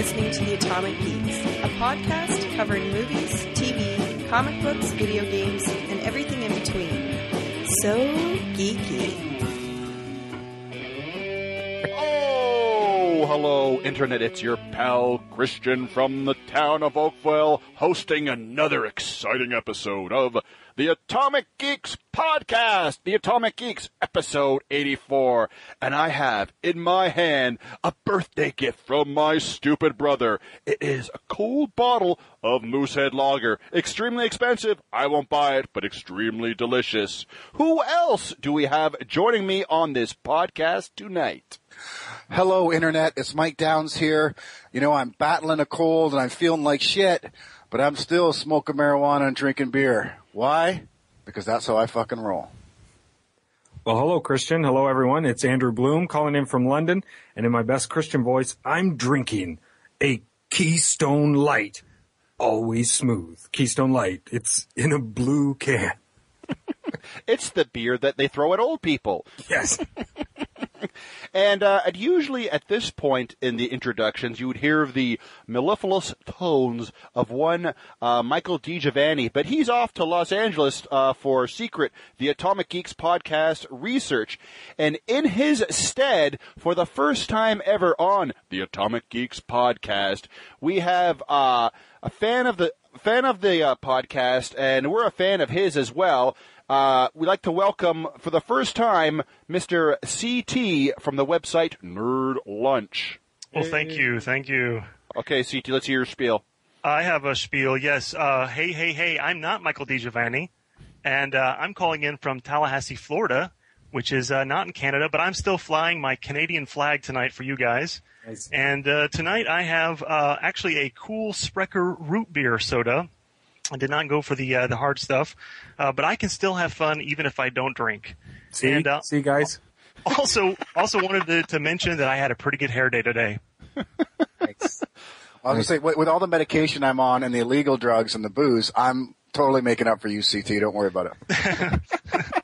listening to The Atomic Geeks, a podcast covering movies, TV, comic books, video games, and everything in between. So geeky. Oh, hello, Internet. It's your pal Christian from the town of Oakville hosting another exciting episode of the Atomic Geeks podcast, the Atomic Geeks episode 84. And I have in my hand a birthday gift from my stupid brother. It is a cold bottle of Moosehead Lager. Extremely expensive. I won't buy it, but extremely delicious. Who else do we have joining me on this podcast tonight? Hello, Internet. It's Mike Downs here. You know, I'm battling a cold and I'm feeling like shit, but I'm still smoking marijuana and drinking beer. Why? Because that's how I fucking roll. Well, hello, Christian. Hello, everyone. It's Andrew Bloom calling in from London. And in my best Christian voice, I'm drinking a Keystone Light. Always smooth. Keystone Light. It's in a blue can. It's the beer that they throw at old people. Yes. And uh, and usually at this point in the introductions, you would hear the mellifluous tones of one uh, Michael DiGiovanni, but he's off to Los Angeles uh, for secret the Atomic Geeks podcast research, and in his stead, for the first time ever on the Atomic Geeks podcast, we have uh, a fan of the fan of the uh, podcast, and we're a fan of his as well. Uh, we'd like to welcome for the first time Mr. CT from the website Nerd Lunch. Well, thank you, thank you. Okay, CT, let's hear your spiel. I have a spiel. Yes. Uh, hey, hey, hey! I'm not Michael DiGiovanni, and uh, I'm calling in from Tallahassee, Florida, which is uh, not in Canada, but I'm still flying my Canadian flag tonight for you guys. Nice. And uh, tonight I have uh, actually a cool Sprecher root beer soda. I did not go for the uh, the hard stuff, uh, but I can still have fun even if I don't drink. See, And, uh, see, guys. Also, also wanted to, to mention that I had a pretty good hair day today. Thanks. I was gonna say, with, with all the medication I'm on and the illegal drugs and the booze, I'm totally making up for you, CT. Don't worry about it.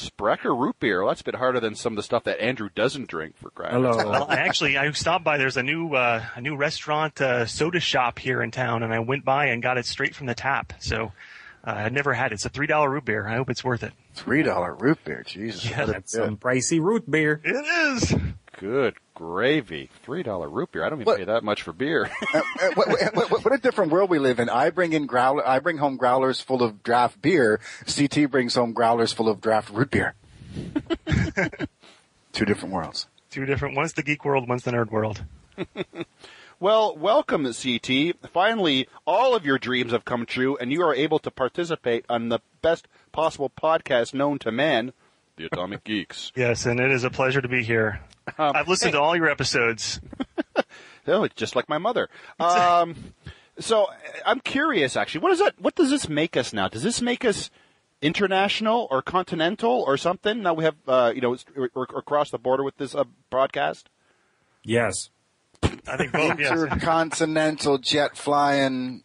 Sprecher root beer. Well, that's a bit harder than some of the stuff that Andrew doesn't drink for crying. out Hello. Well, I actually I stopped by. There's a new uh, a new restaurant uh, soda shop here in town, and I went by and got it straight from the tap. So uh, I'd never had it. It's a three dollar root beer. I hope it's worth it. Three dollar root beer. Jesus. Yeah, That's some pricey root beer. It is. Good gravy. Three dollar root beer. I don't even What? pay that much for beer. Uh, uh, what, what, what, what a different world we live in. I bring in growler. I bring home growlers full of draft beer. CT brings home growlers full of draft root beer. Two different worlds. Two different. One's the geek world. One's the nerd world. well, welcome, CT. Finally, all of your dreams have come true, and you are able to participate on the best possible podcast known to man, the Atomic Geeks. Yes, and it is a pleasure to be here. Um, I've listened to all your episodes. Oh, it's just like my mother. Um, so I'm curious, actually, what does that? What does this make us now? Does this make us international or continental or something? Now we have, uh, you know, we're, we're across the border with this uh, broadcast. Yes. I think both. yes. Intercontinental jet flying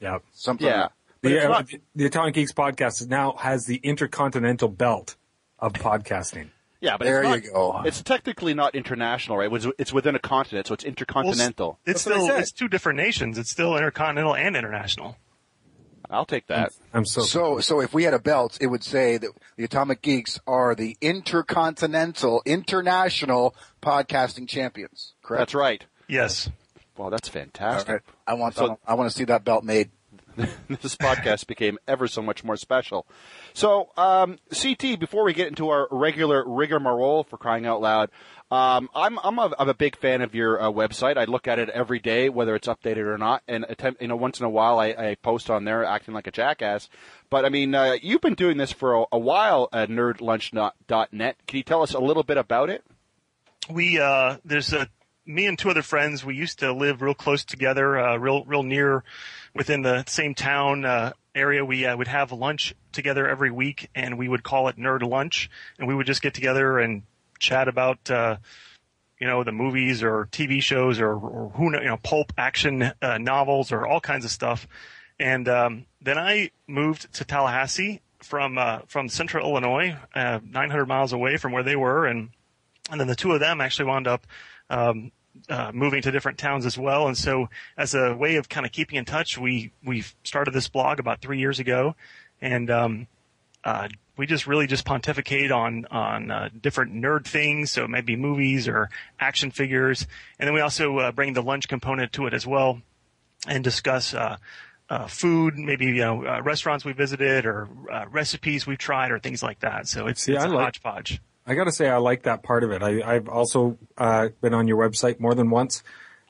Yep. something. Yeah. The, uh, not- the Atomic Geeks podcast now has the intercontinental belt of podcasting. yeah, but There it's not, you go. It's technically not international, right? It's, it's within a continent, so it's Well, intercontinental. It's That's still it's two different nations. It's still intercontinental and international. I'll take that. I'm so, So, so if we had a belt, it would say that the Atomic Geeks are the intercontinental, international podcasting champions. Correct. That's right. Yes. Wow, that's fantastic. right. I want. So- I want to see that belt made. this podcast became ever so much more special. So, um, CT, before we get into our regular rigmarole for crying out loud, um, I'm I'm a, I'm a big fan of your uh, website. I look at it every day, whether it's updated or not, and attempt, you know, once in a while I, I post on there acting like a jackass. But I mean, uh, you've been doing this for a, a while at nerdlunch.net. Can you tell us a little bit about it? we uh there's a me and two other friends we used to live real close together uh real real near within the same town uh area. We uh, would have lunch together every week and we would call it nerd lunch. And we would just get together and chat about uh you know the movies or TV shows or, or who know you know pulp action uh, novels or all kinds of stuff. And um then I moved to Tallahassee from uh from central Illinois uh 900 miles away from where they were. And and then the two of them actually wound up um, uh, moving to different towns as well. And so, as a way of kind of keeping in touch, we we started this blog about three years ago, and um, uh, we just really just pontificate on on uh, different nerd things. So maybe movies or action figures, and then we also uh, bring the lunch component to it as well, and discuss. Uh, uh, food, maybe you know uh, restaurants we visited or uh, recipes we've tried or things like that. So it's, See, it's I a like- hodgepodge. I got to say, I like that part of it. I, I've also uh, been on your website more than once,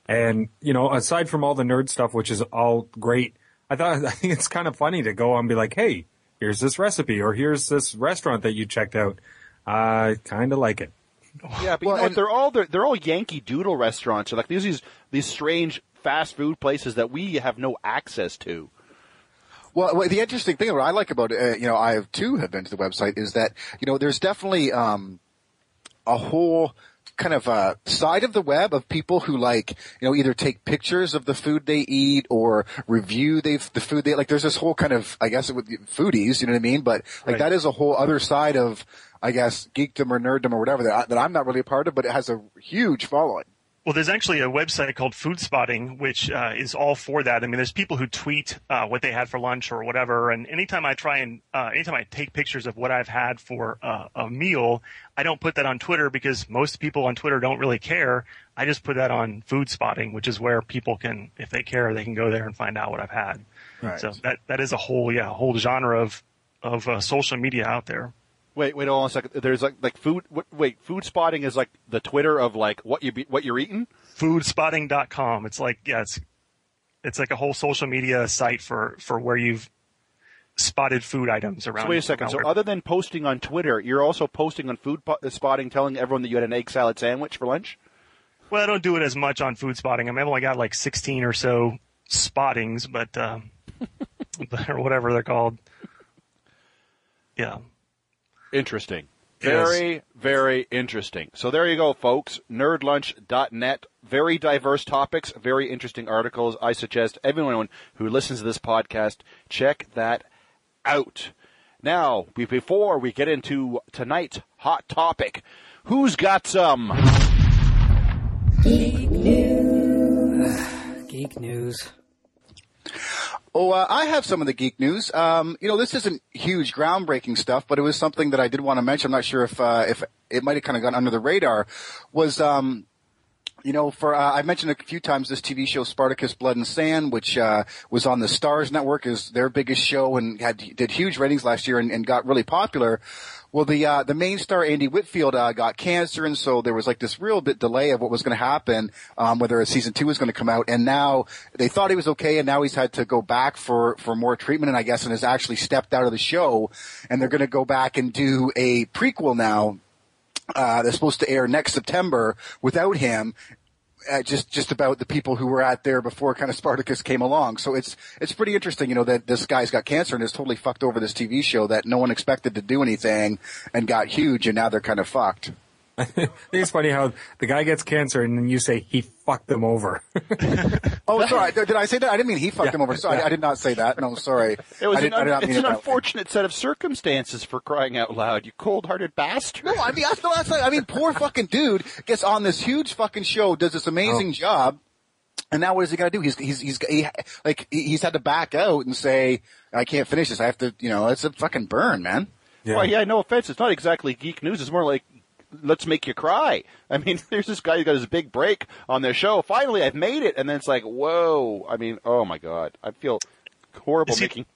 and you know, aside from all the nerd stuff, which is all great, I thought I think it's kind of funny to go on and be like, "Hey, here's this recipe," or "Here's this restaurant that you checked out." I kind of like it. Yeah, but you know and- they're all they're, they're all Yankee Doodle restaurants. Like these these these strange fast food places that we have no access to. Well, well, the interesting thing, what I like about it, uh, you know, I have too have been to the website, is that you know there's definitely um, a whole kind of uh, side of the web of people who like you know either take pictures of the food they eat or review the food they like. There's this whole kind of I guess with foodies, you know what I mean? But like Right. that is a whole other side of I guess geekdom or nerddom or whatever that, I, that I'm not really a part of, but it has a huge following. Well, there's actually a website called Food Spotting, which uh, is all for that. I mean, there's people who tweet uh, what they had for lunch or whatever, and anytime I try and uh, anytime I take pictures of what I've had for uh, a meal, I don't put that on Twitter because most people on Twitter don't really care. I just put that on Food Spotting, which is where people can, if they care, they can go there and find out what I've had. Right. So that that is a whole yeah whole genre of of uh, social media out there. Wait, wait, hold on a second. There's like like food. Wait, food spotting is like the Twitter of like what you be, what you're eating. foodspotting.com. It's like yeah, it's it's like a whole social media site for for where you've spotted food items around. So wait a second. So where- other than posting on Twitter, you're also posting on food spotting, telling everyone that you had an egg salad sandwich for lunch. well, I don't do it as much on food spotting. I mean, I've only got like 16 or so spottings, but uh, or whatever they're called. Yeah. Interesting. Yes. Very, very interesting. So there you go, folks. Nerdlunch.net. Very diverse topics, very interesting articles. I suggest everyone who listens to this podcast check that out. Now, before we get into tonight's hot topic, who's got some? geek news? Geek news. Oh, uh, I have some of the geek news. Um, you know, this isn't huge, groundbreaking stuff, but it was something that I did want to mention. I'm not sure if uh, if it might have kind of gone under the radar. Was um, you know, for uh, I've mentioned a few times this TV show Spartacus: Blood and Sand, which uh, was on the Starz Network, is their biggest show and had did huge ratings last year and, and got really popular. Well, the uh, the main star Andy Whitfield uh, got cancer, and so there was like this real bit delay of what was going to happen, um, whether a season two was going to come out. And now they thought he was okay, and now he's had to go back for for more treatment, and I guess, and has actually stepped out of the show. And they're going to go back and do a prequel now uh, that's supposed to air next September without him. Uh, just just about the people who were out there before kind of Spartacus came along. So it's it's pretty interesting, you know, that this guy's got cancer and has totally fucked over this TV show that no one expected to do anything and got huge, and now they're kind of fucked. I think it's funny how the guy gets cancer and then you say he fucked them over. Oh, sorry, did I say that? I didn't mean he fucked Yeah. him over. Sorry, I did not say that. No, sorry. It was I an, did, I did not it's mean an it that way. unfortunate set of circumstances for crying out loud. You cold-hearted bastard. No, I mean, that's, no, that's, I mean, poor fucking dude gets on this huge fucking show, does this amazing Oh. job, and now what is he gonna do? He's he's he's he, like he- he's had to back out and say, I can't finish this. I have to, you know, it's a fucking burn, man. Well, yeah, no offense. It's not exactly geek news. It's more like let's make you cry. I mean, there's this guy who got his big break on their show. Finally, I've made it, and then it's like, whoa. I mean, oh my god, I feel horrible he- making.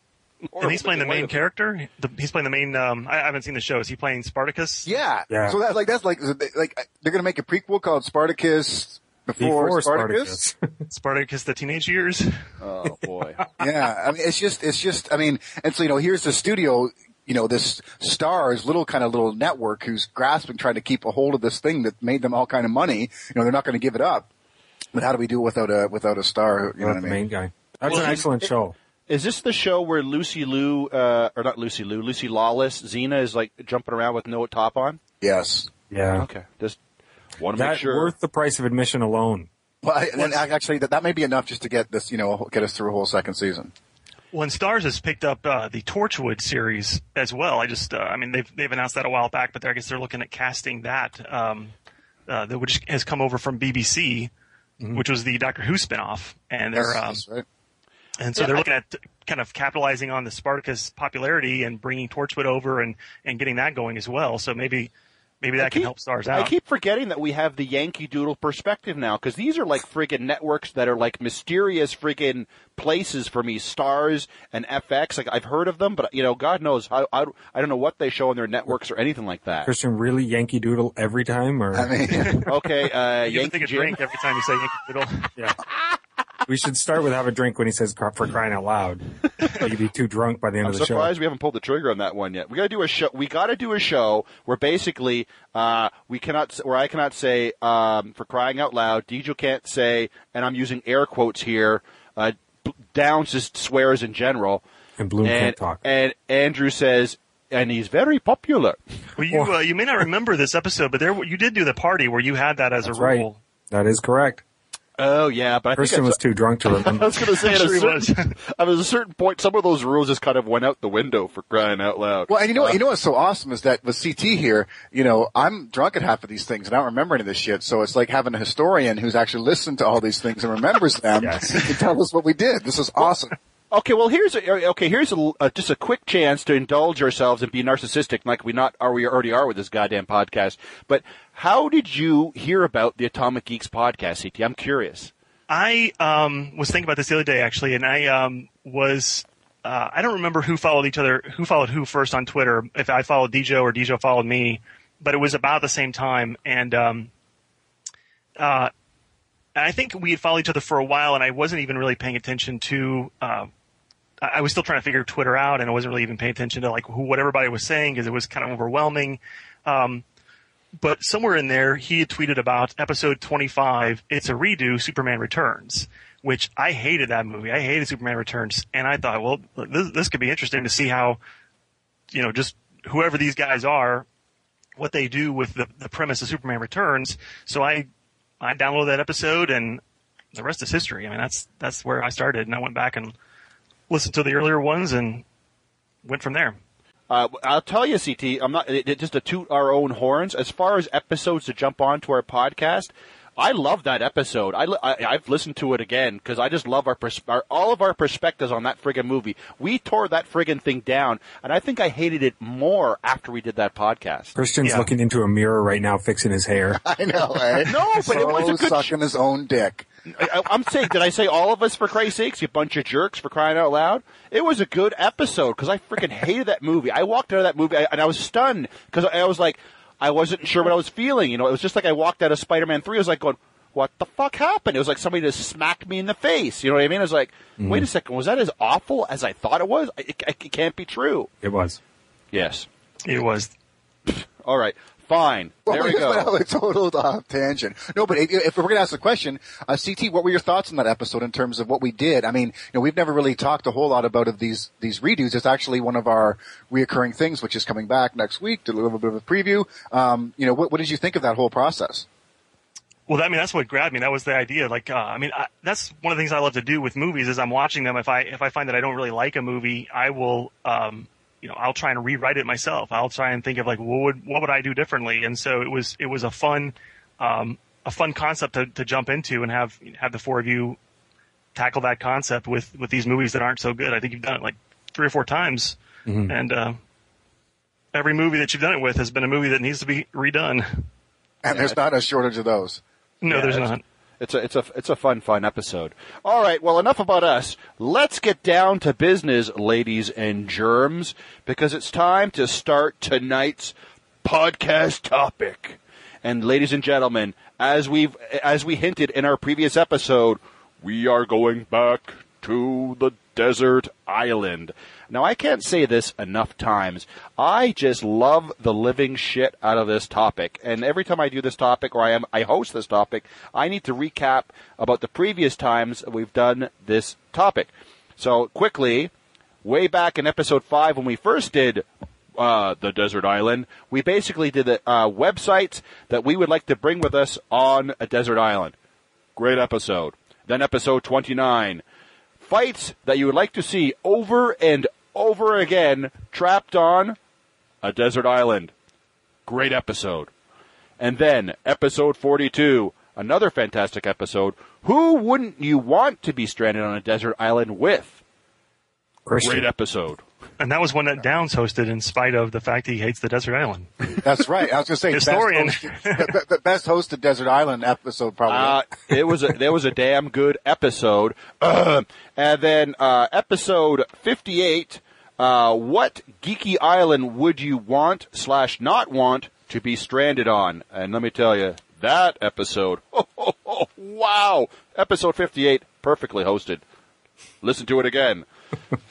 And he's playing the main character. The, he's playing the main. Um, I, I haven't seen the show. Is he playing Spartacus? Yeah. Yeah. So that's like that's like like they're gonna make a prequel called Spartacus before, Before Spartacus. Spartacus. Spartacus: The Teenage Years. Oh boy. yeah, I mean, it's just, it's just, I mean, and so, you know, here's the studio, you know, this Starz little kind of little network who's grasping, trying to keep a hold of this thing that made them all kind of money. You know, they're not going to give it up. But how do we do it without a, without a star? You know Not what I the mean? main guy. That's Well, an it- excellent show. Is this the show where Lucy Liu, uh, or not Lucy Liu, Lucy Lawless, Xena is like jumping around with no top on? Yes. Yeah. Okay, just want to make sure. worth the price of admission alone. Well, I, and actually, that, that may be enough just to get this, you know, get us through a whole second season. Well, and Starz has picked up uh, the Torchwood series as well. I just, uh, I mean, they've they've announced that a while back, but I guess they're looking at casting that, um, uh, that which has come over from BBC. which was the Doctor Who spinoff, and they're um, That's right. and so Yeah, they're I- looking at kind of capitalizing on the Spartacus popularity and bringing Torchwood over and and getting that going as well. So maybe maybe that can keep- help Starz out. I keep forgetting that we have the Yankee Doodle perspective now, because these are like friggin' networks that are like mysterious friggin' places for me. Starz and FX, like I've heard of them, but you know, God knows, I, I, I don't know what they show on their networks or anything like that. Christian, really Yankee Doodle every time, or I mean, Okay, uh, you have Yankee to take a drink every time you say Yankee Doodle. yeah. We should start with have a drink when he says for crying out loud. You'd be too drunk by the end I'm of the surprised we haven't pulled the trigger on that one yet. We got to do a show. We got to do a show where basically uh, we cannot, where I cannot say um, for crying out loud. Dejo can't say, and I'm using air quotes here. Uh, Downs just swears in general. And Bloom and can't talk. and Andrew says, and he's very popular. Well, you uh, you may not remember this episode, but there you did do the party where you had that as That's a right. That is correct. Oh yeah, but I Christian think was too drunk to remember. I was going to say at a, Sure he was. certain, at a certain point, some of those rules just kind of went out the window for crying out loud. well, and you know, what you uh. know what's so awesome is that with CT here, you know, I'm drunk at half of these things and I don't remember any of this shit. So it's like having a historian who's actually listened to all these things and remembers them Yes. to tell us what we did. This is awesome. Okay, well here's a, okay. Here's a, uh, just a quick chance to indulge ourselves and be narcissistic, like we not are we already are with this goddamn podcast. But how did you hear about the Atomic Geeks podcast, CT? I'm curious. I um, was thinking about this the other day actually, and I um, was uh, I don't remember who followed each other, who followed who first on Twitter. If I followed Dejo or Dejo followed me, but it was about the same time, and um, uh, I think we had followed each other for a while, and I wasn't even really paying attention to. Uh, I was still trying to figure Twitter out, and I wasn't really even paying attention to like who what everybody was saying because it was kind of overwhelming. Um, but somewhere in there, he had tweeted about episode 25. It's a redo, Superman Returns, which I hated that movie. I hated Superman Returns, and I thought, well, this, this could be interesting to see how, you know, just whoever these guys are, what they do with the, the premise of Superman Returns. So I, I downloaded that episode, and the rest is history. I mean, that's that's where I started, and I went back and listened to the earlier ones and went from there. Uh, I'll tell you, CT. I'm not it, it- just to toot our own horns. As far as episodes to jump on to our podcast, I love that episode. I, I I've listened to it again because I just love our, pers- our all of our perspectives on that friggin' movie. We tore that friggin' thing down, and I think I hated it more after we did that podcast. Christian's Yeah. looking into a mirror right now, fixing his hair. I know, eh? No, but it was a good sucking his own dick. I, I- I'm saying, did I say all of us for Christ's sakes? You bunch of jerks for crying out loud! It was a good episode because I freaking hated that movie. I walked out of that movie I- and I was stunned because I was like, I wasn't sure what I was feeling. You know, it was just like I walked out of Spider-Man Three. I was like going, "What the fuck happened?" It was like somebody just smacked me in the face. You know what I mean? I was like, mm-hmm. "Wait a second, was that as awful as I thought it was? It, it, it can't be true." It was. Yes. It was All right. Fine. There we Well, go. a total uh, tangent. No, but if, if we're going to ask the question, uh, CT, what were your thoughts on that episode in terms of what we did? I mean, you know, we've never really talked a whole lot about of these these redos. It's actually one of our reoccurring things, which is coming back next week. Did a little bit of a preview. Um, you know, what, what did you think of that whole process? Well, I mean, that's what grabbed me. That was the idea. Like, uh, I mean, I, that's one of the things I love to do with movies is I'm watching them. If I if I find that I don't really like a movie, I will, um, you know, I'll try and rewrite it myself. I'll try and think of like, what would what would I do differently? And so it was it was a fun um, a fun concept to, to jump into and have have the four of you tackle that concept with with these movies that aren't so good. I think you've done it like three or four times, and uh, every movie that you've done it with has been a movie that needs to be redone. And there's not a shortage of those. No, Yeah, there's not. It's a it's a it's a fun fun episode. All right, well enough about us. Let's get down to business, ladies and germs, because it's time to start tonight's podcast topic. And ladies and gentlemen, as we've as we hinted in our previous episode, we are going back to the desert island. Now I can't say this enough times. I just love the living shit out of this topic. And every time I do this topic or I am I host this topic, I need to recap about the previous times we've done this topic. So quickly, way back in episode 5 when we first did uh, the desert island, we basically did the uh, websites that we would like to bring with us on a desert island. Great episode. Then episode 29, fights that you would like to see over and over again trapped on a desert island. Great episode. And then episode 42, another fantastic episode. Who wouldn't you want to be stranded on a desert island with? Christian. Great episode. And that was one that Downs hosted in spite of the fact he hates the desert island. That's right. I was going to say Historian. Best hosted, the- the best hosted Desert Island episode probably. Uh, it was a, there was a damn good episode. and then uh, episode fifty eight. Uh, what geeky island would you want slash not want to be stranded on? And let me tell you, that episode. wow, episode fifty eight, perfectly hosted. Listen to it again.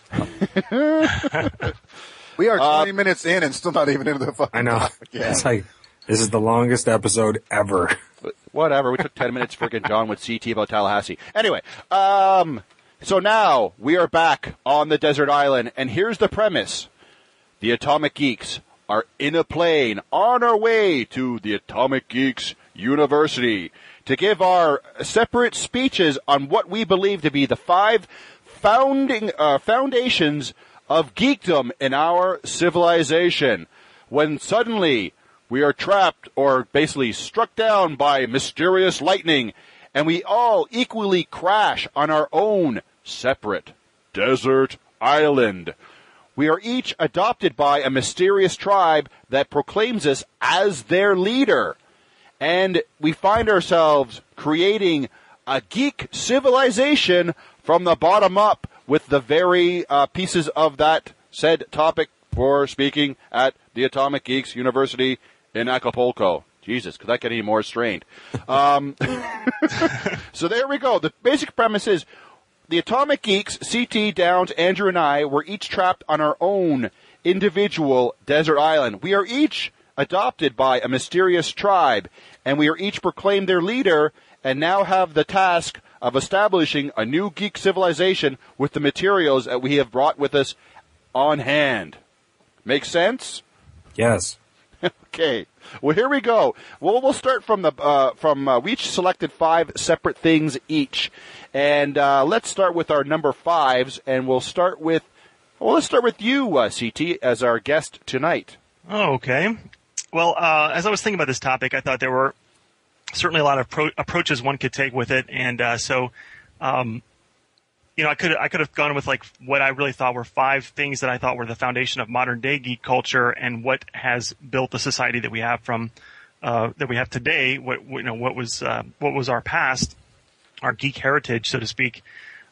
we are uh, 20 minutes in and still not even into the fucking I know. topic. It's like this is the longest episode ever. Whatever. We took 10 minutes friggin' John with CT about Tallahassee. Anyway, um, so now we are back on the desert island, and here's the premise. The Atomic Geeks are in a plane on our way to the Atomic Geeks University to give our separate speeches on what we believe to be the five founding uh, foundations of geekdom in our civilization. When suddenly we are trapped or basically struck down by mysterious lightning and we all equally crash on our own separate desert island. We are each adopted by a mysterious tribe that proclaims us as their leader. And we find ourselves creating a geek civilization from the bottom up with the very uh, pieces of that said topic for speaking at the Atomic Geeks University in Acapulco. Jesus, could that get any more strained? Um, so there we go. The basic premise is the Atomic Geeks, CT, Downs, Andrew, and I were each trapped on our own individual desert island. We are each adopted by a mysterious tribe, and we are each proclaimed their leader, and now have the task of establishing a new geek civilization with the materials that we have brought with us on hand. Make sense? Yes. Okay. Well, here we go. Well, we'll start from the uh, from uh, we each selected five separate things each, and uh, let's start with our number fives, and we'll start with well, let's start with you, uh, CT, as our guest tonight. Oh, okay. Well, uh, as I was thinking about this topic, I thought there were certainly a lot of pro- approaches one could take with it, and uh, so, um, you know, I could I could have gone with like what I really thought were five things that I thought were the foundation of modern day geek culture and what has built the society that we have from uh, that we have today. What you know, what was uh, what was our past, our geek heritage, so to speak.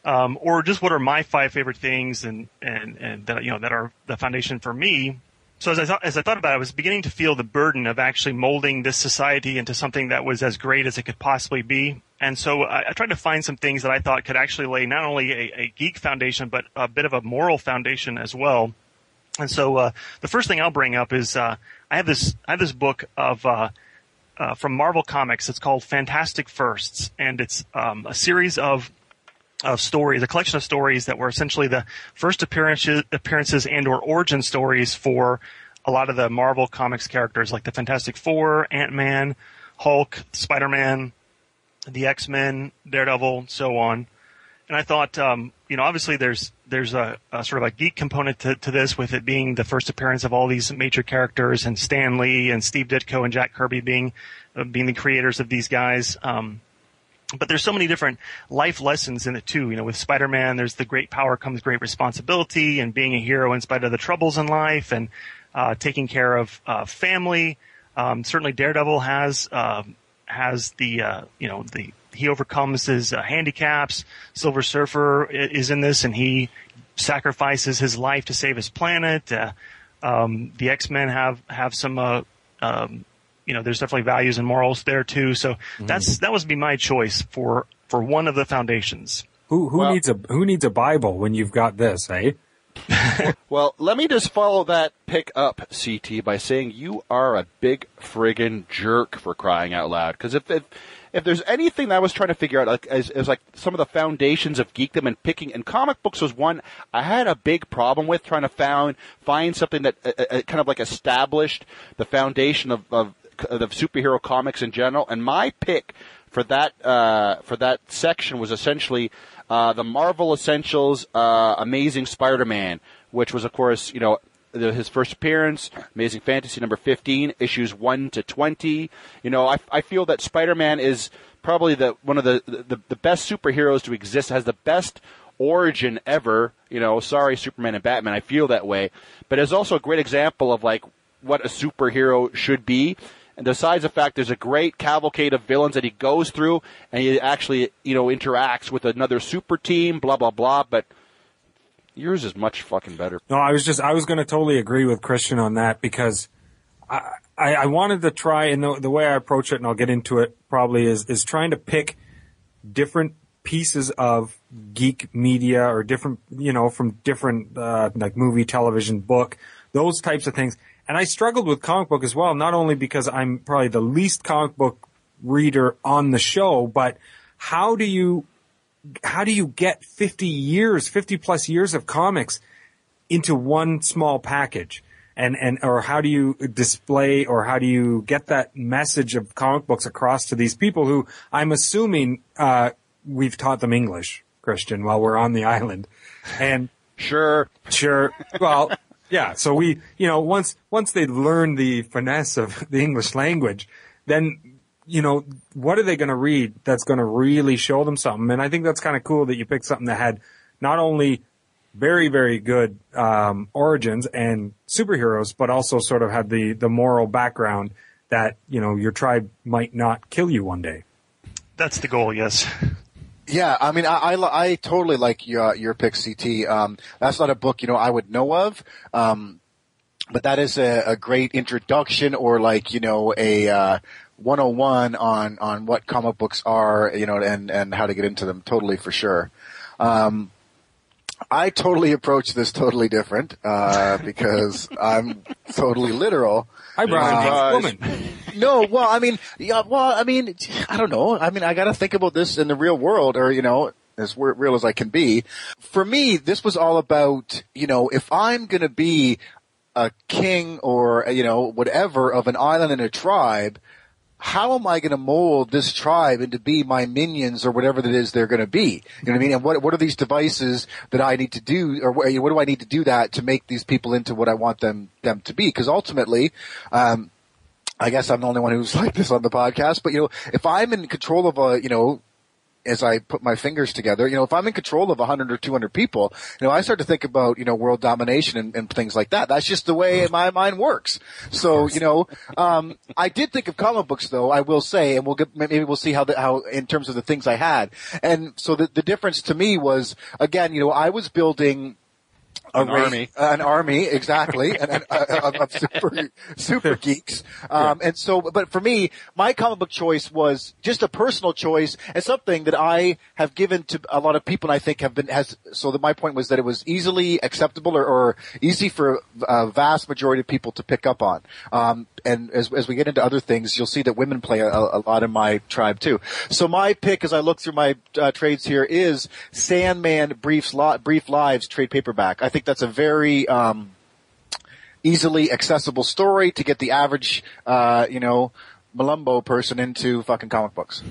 Um, or just what are my five favorite things and, and, and that, you know, that are the foundation for me so as I thought, as I thought about it, I was beginning to feel the burden of actually molding this society into something that was as great as it could possibly be. And so I, I tried to find some things that I thought could actually lay not only a, a geek foundation, but a bit of a moral foundation as well. And so uh, the first thing I'll bring up is uh, I have this I have this book of uh, uh, from Marvel Comics. It's called Fantastic Firsts, and it's um, a series of of stories, a collection of stories that were essentially the first appearances, appearances and or origin stories for a lot of the Marvel comics characters like the Fantastic Four, Ant-Man, Hulk, Spider-Man, the X-Men, Daredevil, so on. And I thought, um, you know, obviously there's there's a, a sort of a geek component to, to this, with it being the first appearance of all these major characters, and Stan Lee and Steve Ditko and Jack Kirby being uh, being the creators of these guys. Um, but there's so many different life lessons in it too. You know, with Spider-Man, there's the great power comes great responsibility, and being a hero in spite of the troubles in life, and uh, taking care of uh, family. Um, certainly, Daredevil has uh, has the uh, you know the he overcomes his uh, handicaps. Silver Surfer is in this, and he sacrifices his life to save his planet. Uh, um, the X Men have have some uh, um, you know, there's definitely values and morals there too. So that's that was be my choice for for one of the foundations. Who who Well- needs a who needs a Bible when you've got this, eh? Well, let me just follow that pick up, CT, by saying you are a big friggin' jerk for crying out loud. Because if, if if there's anything that I was trying to figure out, like as, as like some of the foundations of geekdom and picking, and comic books was one I had a big problem with trying to found find something that uh, uh, kind of like established the foundation of, of of superhero comics in general. And my pick for that uh, for that section was essentially uh, the Marvel Essentials uh, Amazing Spider-Man, which was of course you know the, his first appearance, Amazing Fantasy number 15, issues 1 to 20. You know, I, I feel that Spider-Man is probably the one of the, the the best superheroes to exist, has the best origin ever. You know, sorry, Superman and Batman, I feel that way, but is also a great example of like what a superhero should be. And besides the fact there's a great cavalcade of villains that he goes through, and he actually you know interacts with another super team, blah blah blah. But yours is much fucking better. No, I was just I was going to totally agree with Christian on that because I, I I wanted to try and the, the way I approach it, and I'll get into it probably is is trying to pick different pieces of geek media or different you know from different uh, like movie, television, book, those types of things. And I struggled with comic book as well, not only because I'm probably the least comic book reader on the show, but how do you how do you get 50 years, 50 plus years of comics into one small package? And, and, or how do you display or how do you get that message of comic books across to these people who I'm assuming, uh, we've taught them English, Christian, while we're on the island. And Sure. Sure. Well, yeah. So we, you know, once once they learn the finesse of the English language, then you know, what are they going to read that's going to really show them something? And I think that's kind of cool that you picked something that had not only very very good um, origins and superheroes, but also sort of had the the moral background that you know your tribe might not kill you one day. That's the goal. Yes. Yeah, I mean, I, I, I totally like your, your pick, CT. Um, that's not a book, you know, I would know of. Um, but that is a, a great introduction or like, you know, a, uh, 101 on, on what comic books are, you know, and, and how to get into them totally for sure. Um, I totally approach this totally different, uh, because I'm totally literal. I brought a Uh, woman. No, well, I mean, yeah, well, I mean, I don't know. I mean, I got to think about this in the real world, or you know, as real as I can be. For me, this was all about, you know, if I'm going to be a king or you know whatever of an island and a tribe, how am I going to mold this tribe into be my minions or whatever that is they're going to be? You know what I mean? And what what are these devices that I need to do, or what, what do I need to do that to make these people into what I want them them to be? Because ultimately, um, I guess I'm the only one who's like this on the podcast, but you know, if I'm in control of a, you know, as I put my fingers together, you know, if I'm in control of 100 or 200 people, you know, I start to think about, you know, world domination and, and things like that. That's just the way my mind works. So, you know, um, I did think of comic books though, I will say, and we'll get, maybe we'll see how the, how, in terms of the things I had. And so the, the difference to me was, again, you know, I was building An race- army. an army, exactly, and, and uh, of, super super geeks. Um, and so, but for me, my comic book choice was just a personal choice and something that I have given to a lot of people, and I think have been has. So that my point was that it was easily acceptable or, or easy for a vast majority of people to pick up on. Um, and as, as we get into other things, you'll see that women play a, a lot in my tribe too. So my pick, as I look through my uh, trades here, is Sandman Briefs Brief Lives trade paperback. I think that's a very um, easily accessible story to get the average, uh, you know, Malumbo person into fucking comic books.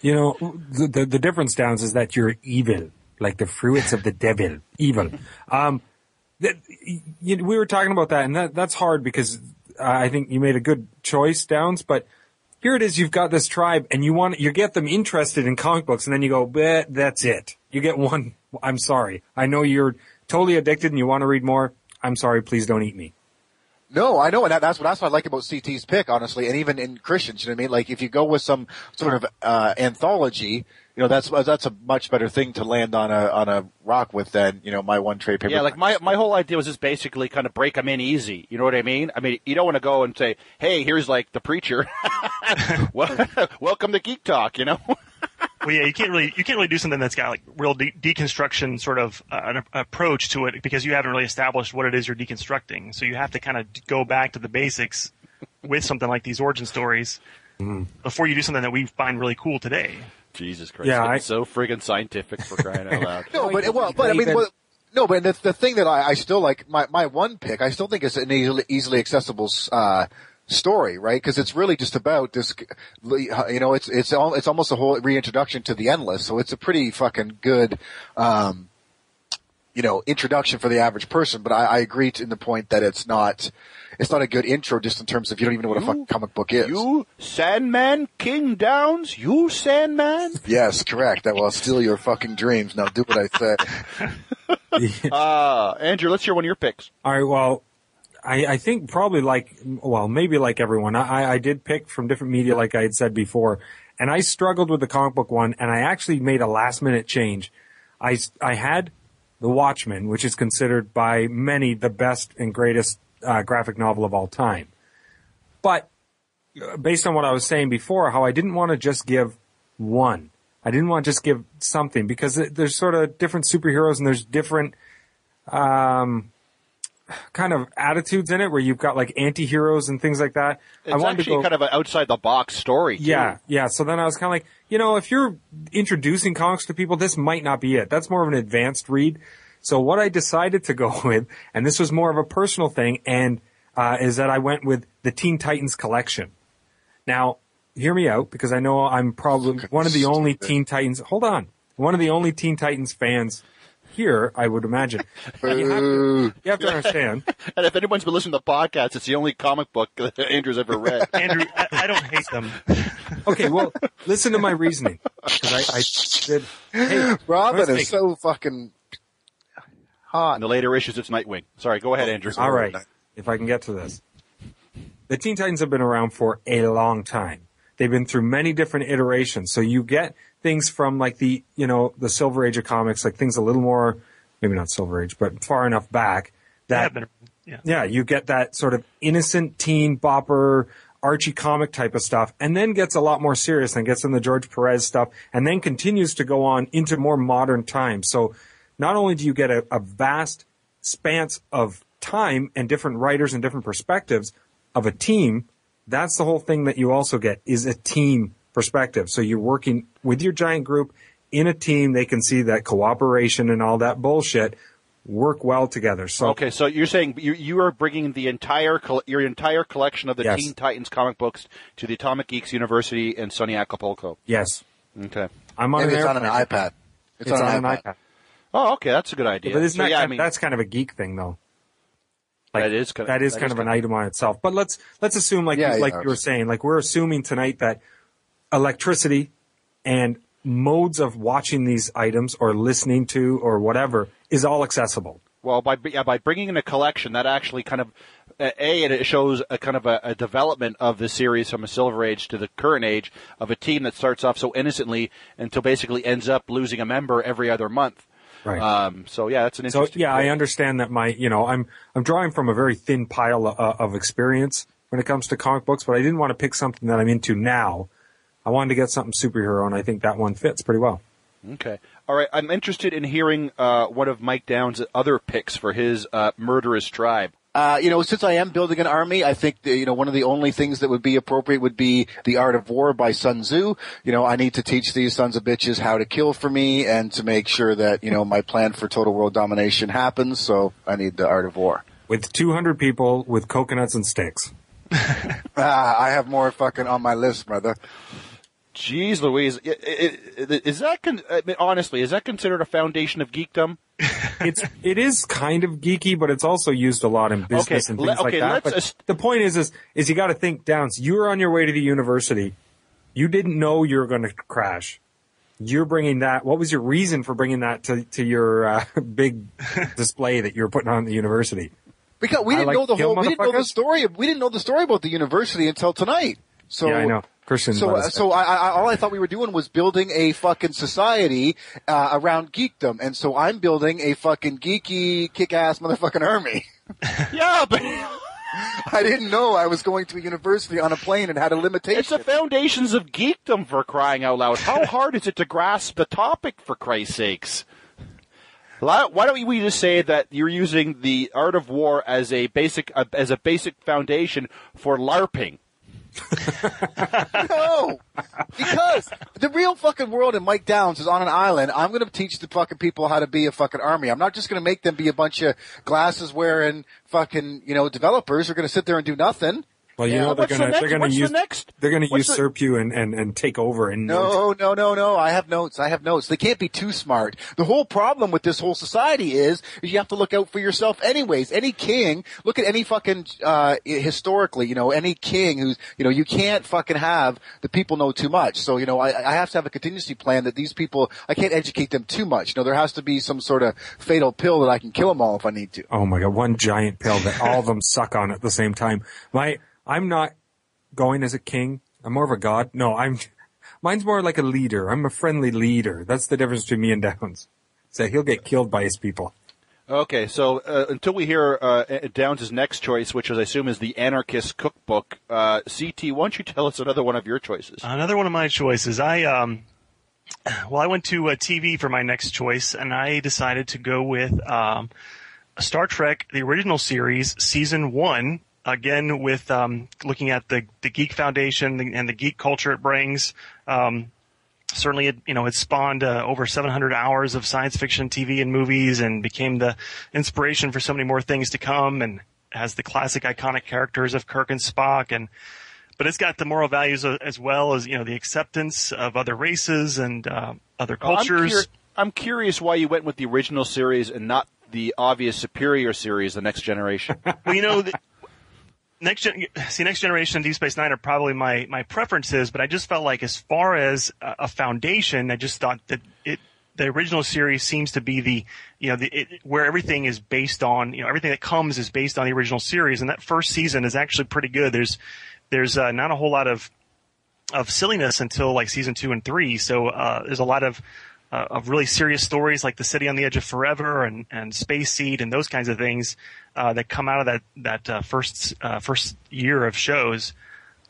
You know, the, the, the difference, Downs, is that you're evil, like the fruits of the devil, evil. Um, that, you, we were talking about that, and that, that's hard because uh, I think you made a good choice, Downs, but here it is, you've got this tribe, and you want, you get them interested in comic books, and then you go, "Bleh, that's it. You get one, I'm sorry. I know you're totally addicted and you want to read more. I'm sorry, please don't eat me. No, I know, and that, that's what that's what I like about CT's pick, honestly, and even in Christians, you know what I mean? Like if you go with some sort of uh, anthology, you know, that's that's a much better thing to land on a on a rock with than you know my one trade paper. Yeah, like my my whole idea was just basically kind of break them in easy. You know what I mean? I mean, you don't want to go and say, "Hey, here's like the preacher. Welcome to Geek Talk." You know? well, yeah, you can't really you can't really do something that's got like real de- deconstruction sort of uh, an a- approach to it because you haven't really established what it is you're deconstructing. So you have to kind of go back to the basics with something like these origin stories before you do something that we find really cool today. Jesus Christ! Yeah, Yeah, I- so friggin' scientific for crying out loud. No, but well, but I mean, well, no, but the, the thing that I, I still like my my one pick, I still think is an easily, easily accessible uh, story, right? Because it's really just about this, you know, it's it's all it's almost a whole reintroduction to the endless, so it's a pretty fucking good. Um, you know, introduction for the average person. But I, I agree to, in the point that it's not, it's not a good intro just in terms of you don't even know what a fucking comic book is. You Sandman King Downs, you Sandman. Yes, correct. I will steal your fucking dreams. Now do what I say. Uh, Andrew, let's hear one of your picks. All right. Well, I, I think probably like, well, maybe like everyone, I, I did pick from different media, like I had said before, and I struggled with the comic book one, and I actually made a last minute change. I, I had The Watchmen, which is considered by many the best and greatest uh, graphic novel of all time. But uh, based on what I was saying before, how I didn't want to just give one. I didn't want to just give something because there's sort of different superheroes and there's different, um, kind of attitudes in it where you've got like anti-heroes and things like that. It's I wanted actually to go, kind of an outside the box story. too. yeah, yeah. So then I was kind of like, you know, if you're introducing comics to people, this might not be it. That's more of an advanced read. So what I decided to go with, and this was more of a personal thing, and uh, is that I went with the Teen Titans collection. Now, hear me out because I know I'm probably one of the only. Teen Titans. Hold on, one of the only Teen Titans fans here, I would imagine. you, have to, you have to understand. And if anyone's been listening to the podcast, it's the only comic book that Andrew's ever read. Andrew, I, I don't hate them. Okay, well, listen to my reasoning because I, I said, hey, Robin is take- so fucking hot. In the later issues, it's Nightwing. Sorry, go ahead, Andrew. All right, if I can get to this. The Teen Titans have been around for a long time. They've been through many different iterations. So you get things from like the, you know, the Silver Age of comics, like things a little more, maybe not Silver Age, but far enough back that been, yeah. yeah, you get that sort of innocent teen bopper, Archie comic type of stuff, and then gets a lot more serious and gets in the George Perez stuff, and then continues to go on into more modern times. So not only do you get a, a vast span of time and different writers and different perspectives of a team, that's the whole thing that you also get is a team perspective. So you're working with your giant group in a team. They can see that cooperation and all that bullshit work well together. So Okay, so you're saying you you are bringing the entire your entire collection of the Yes. Teen Titans comic books to the Atomic Geeks University in sunny Acapulco. yes, Okay. I'm on Maybe it's on an iPad. It's, on, an iPad. Oh, okay, that's a good idea. But isn't So, that yeah, kind I mean, that's kind of a geek thing, though. Like, That is kind of- that is that kind is of an of- item on itself. But let's let's assume, like Yeah, you, like yeah. you were saying, like we're assuming tonight that electricity and modes of watching these items or listening to or whatever is all accessible. Well, by yeah, by bringing in a collection, that actually kind of uh, a it shows a kind of a, a development of the series from a Silver Age to the current age of a team that starts off so innocently until basically ends up losing a member every other month. Right. Um, so yeah, that's an interesting. So yeah, I understand that my, you know, I'm I'm drawing from a very thin pile of, of experience when it comes to comic books, but I didn't want to pick something that I'm into now. I wanted to get something superhero, and I think that one fits pretty well. Okay. All right. I'm interested in hearing uh, one of Mike Down's other picks for his uh, murderous tribe. Uh, you know, since I am building an army, I think that, you know one of the only things that would be appropriate would be the Art of War by Sun Tzu. You know, I need to teach these sons of bitches how to kill for me and to make sure that you know my plan for total world domination happens. So I need the Art of War. With 200 people with coconuts and sticks. Ah, I have more fucking on my list, brother. Jeez, Louise, is that con- I mean, honestly is that considered a foundation of geekdom? it's it is kind of geeky, but it's also used a lot in business Okay, and le- things okay, like that. But as- the point is, is is you got to think down. So you were on your way to the university. You didn't know you were going to crash. You're bringing that. What was your reason for bringing that to to your uh, big display that you were putting on at the university? Because we I didn't like know the whole, we didn't know the story. We didn't know the story about the university until tonight. So yeah, I know. Christian. So, let so I, I, all I thought we were doing was building a fucking society uh, around geekdom, and so I'm building a fucking geeky, kick-ass motherfucking army. yeah, but I didn't know I was going to a university on a plane and had a limitation. it's the foundations of geekdom for crying out loud. How hard is it to grasp the topic for Christ's sakes? Why why don't we just say that you're using the art of war as a basic uh, as a basic foundation for LARPing? no, because the real fucking world in Mike Downs is on an island. I'm going to teach the fucking people how to be a fucking army. I'm not just going to make them be a bunch of glasses wearing fucking you know developers who are going to sit there and do nothing. Well, you Yeah, know they're gonna next- they're what's the use next- they're gonna what's the- usurp you and, and, and take over and No, no, no, no. I have notes. I have notes. They can't be too smart. The whole problem with this whole society is, is you have to look out for yourself anyways. Any king, look at any fucking, uh, historically, you know, any king who's, you know, you can't fucking have the people know too much. So, you know, I, I have to have a contingency plan that these people, I can't educate them too much. You know, there has to be some sort of fatal pill that I can kill them all if I need to. Oh my god, one giant pill that all of them suck on at the same time. My, I'm not going as a king. I'm more of a god. No, I'm, mine's more like a leader. I'm a friendly leader. That's the difference between me and Downs. So he'll get killed by his people. Okay, so uh, until we hear uh, Downs' next choice, which is, I assume is the Anarchist Cookbook, uh, CT, why don't you tell us another one of your choices? Another one of my choices. I um, well, I went to uh, TV for my next choice, and I decided to go with um, Star Trek: The Original Series, Season One. Again, with um, looking at the the Geek Foundation and the geek culture it brings. Um, certainly, it you know it spawned uh, over 700 hours of science fiction TV and movies, and became the inspiration for so many more things to come. And has the classic iconic characters of Kirk and Spock, and but it's got the moral values as well as you know the acceptance of other races and uh, other Well, I'm cultures. cur- I'm curious why you went with the original series and not the obvious superior series, The Next Generation. well, you know, the, next gen, see, next generation and Deep Space Nine are probably my my preferences, but I just felt like as far as a, foundation, I just thought that it. The original series seems to be the, you know, the, it, where everything is based on, you know, everything that comes is based on the original series, and that first season is actually pretty good. There's, there's uh, not a whole lot of of silliness until like season two and three. So uh, there's a lot of uh, of really serious stories like the City on the Edge of Forever and and Space Seed and those kinds of things uh, that come out of that that uh, first uh, first year of shows.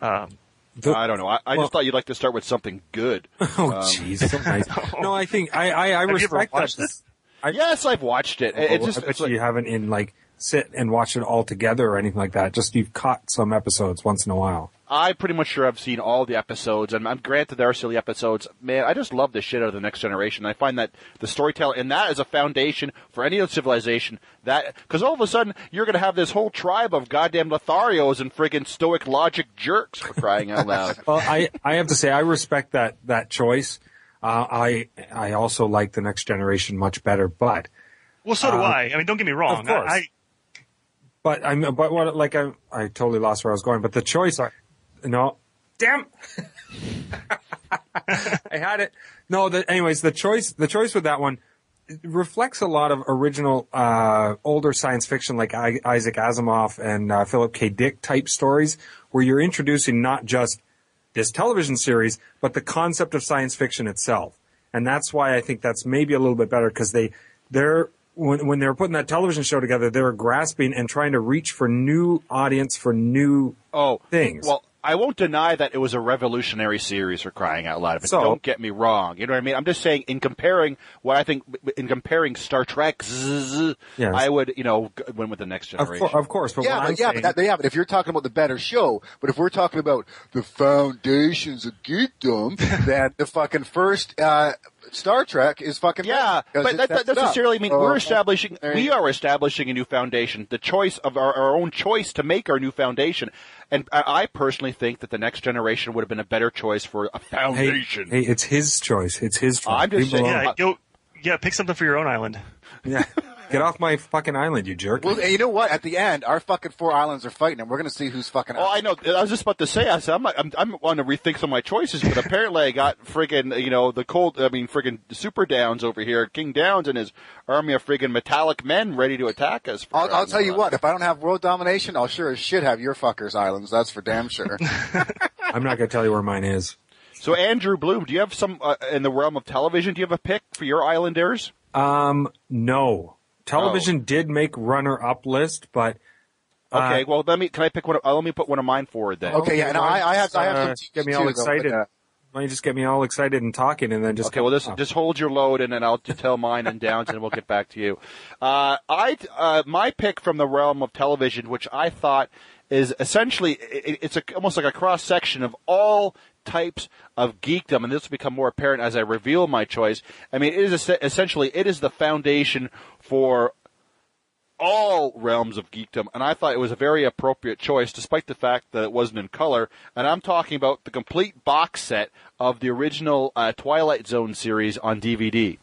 Um, The- I don't know. I, I Well- just thought you'd like to start with something good. oh jeez, so nice. No, I think I I, I respect that. watched this? I- yes, I've watched it. It- It's Oh, just, I bet you like- you haven't in like sit and watch it all together or anything like that. Just you've caught some episodes once in a while. I'm pretty much sure I've seen all the episodes, and I'm granted there are silly episodes. Man, I just love the shit out of the Next Generation. I find that the storytelling, and that is a foundation for any other civilization. That because all of a sudden you're going to have this whole tribe of goddamn Lotharios and friggin' stoic logic jerks for crying out loud. Well, I, I have to say I respect that that choice. Uh, I I also like the next generation much better, but well, so do Uh, I. I mean, don't get me wrong. of course. I, I, but I'm but what like I I totally lost where I was going. But the choice, I, no, damn, I had it. No, the, anyways, the choice the choice with that one reflects a lot of original uh, older science fiction like I, Isaac Asimov and uh, Philip K. Dick type stories, where you're introducing not just this television series, but the concept of science fiction itself. And that's why I think that's maybe a little bit better because they, they're, when, when they were putting that television show together, they were grasping and trying to reach for new audience, for new Oh, things. Well, I won't deny that it was a revolutionary series for crying out loud. But So- don't get me wrong. You know what I mean? I'm just saying, in comparing what I think, in comparing Star Trek, Yes. I would, you know, win with the next of, generation. cour- of course, but yeah, but I'm yeah, saying, but that, yeah, but if you're talking about the better show, but if we're talking about the foundations of geekdom, then the fucking first uh, Star Trek is fucking Yeah, better, 'cause but it that, sets that it up. necessarily mean So, we're establishing, there we are establishing a new foundation. The choice of our, our own choice to make our new foundation, and I, I personally think that the next generation would have been a better choice for a foundation. hey, it's his choice. It's his choice. I'm just Leave saying- yeah, go, yeah, pick something for your own island. yeah. Get off my fucking island, you jerk. Well, and you know what? At the end, our fucking four islands are fighting, and we're going to see who's fucking. Oh, I know. I was just about to say. I said I'm I'm, I'm want to rethink some of my choices, but apparently I got friggin' you know the cold. I mean friggin' Super Downs over here, King Downs and his army of friggin' metallic men ready to attack us. for I'll, I'll crying tell you out what. If I don't have world domination, I'll sure as shit have your fuckers islands. That's for damn sure. I'm not going to tell you where mine is. So Andrew Bloom, do you have some uh, in the realm of television? Do you have a pick for your Islanders? Um, no. Television Oh. did make runner-up list, but Okay, Uh, well let me. Can I pick one? Uh, let me put one of mine forward then. Okay, yeah, and I, I have, I have Uh, some get me all too, excited. but, uh, why don't you just get me all excited and talking, and then just Okay, well, just just hold your load, and then I'll just tell mine and Downs, and we'll get back to you. Uh, I uh, my pick from the realm of television, which I thought is essentially it, it's a, almost like a cross section of all types of geekdom, and this will become more apparent as I reveal my choice. I mean, it is es- essentially it is the foundation for all realms of geekdom, and I thought it was a very appropriate choice, despite the fact that it wasn't in color. And I'm talking about the complete box set of the original uh, Twilight Zone series on DVD.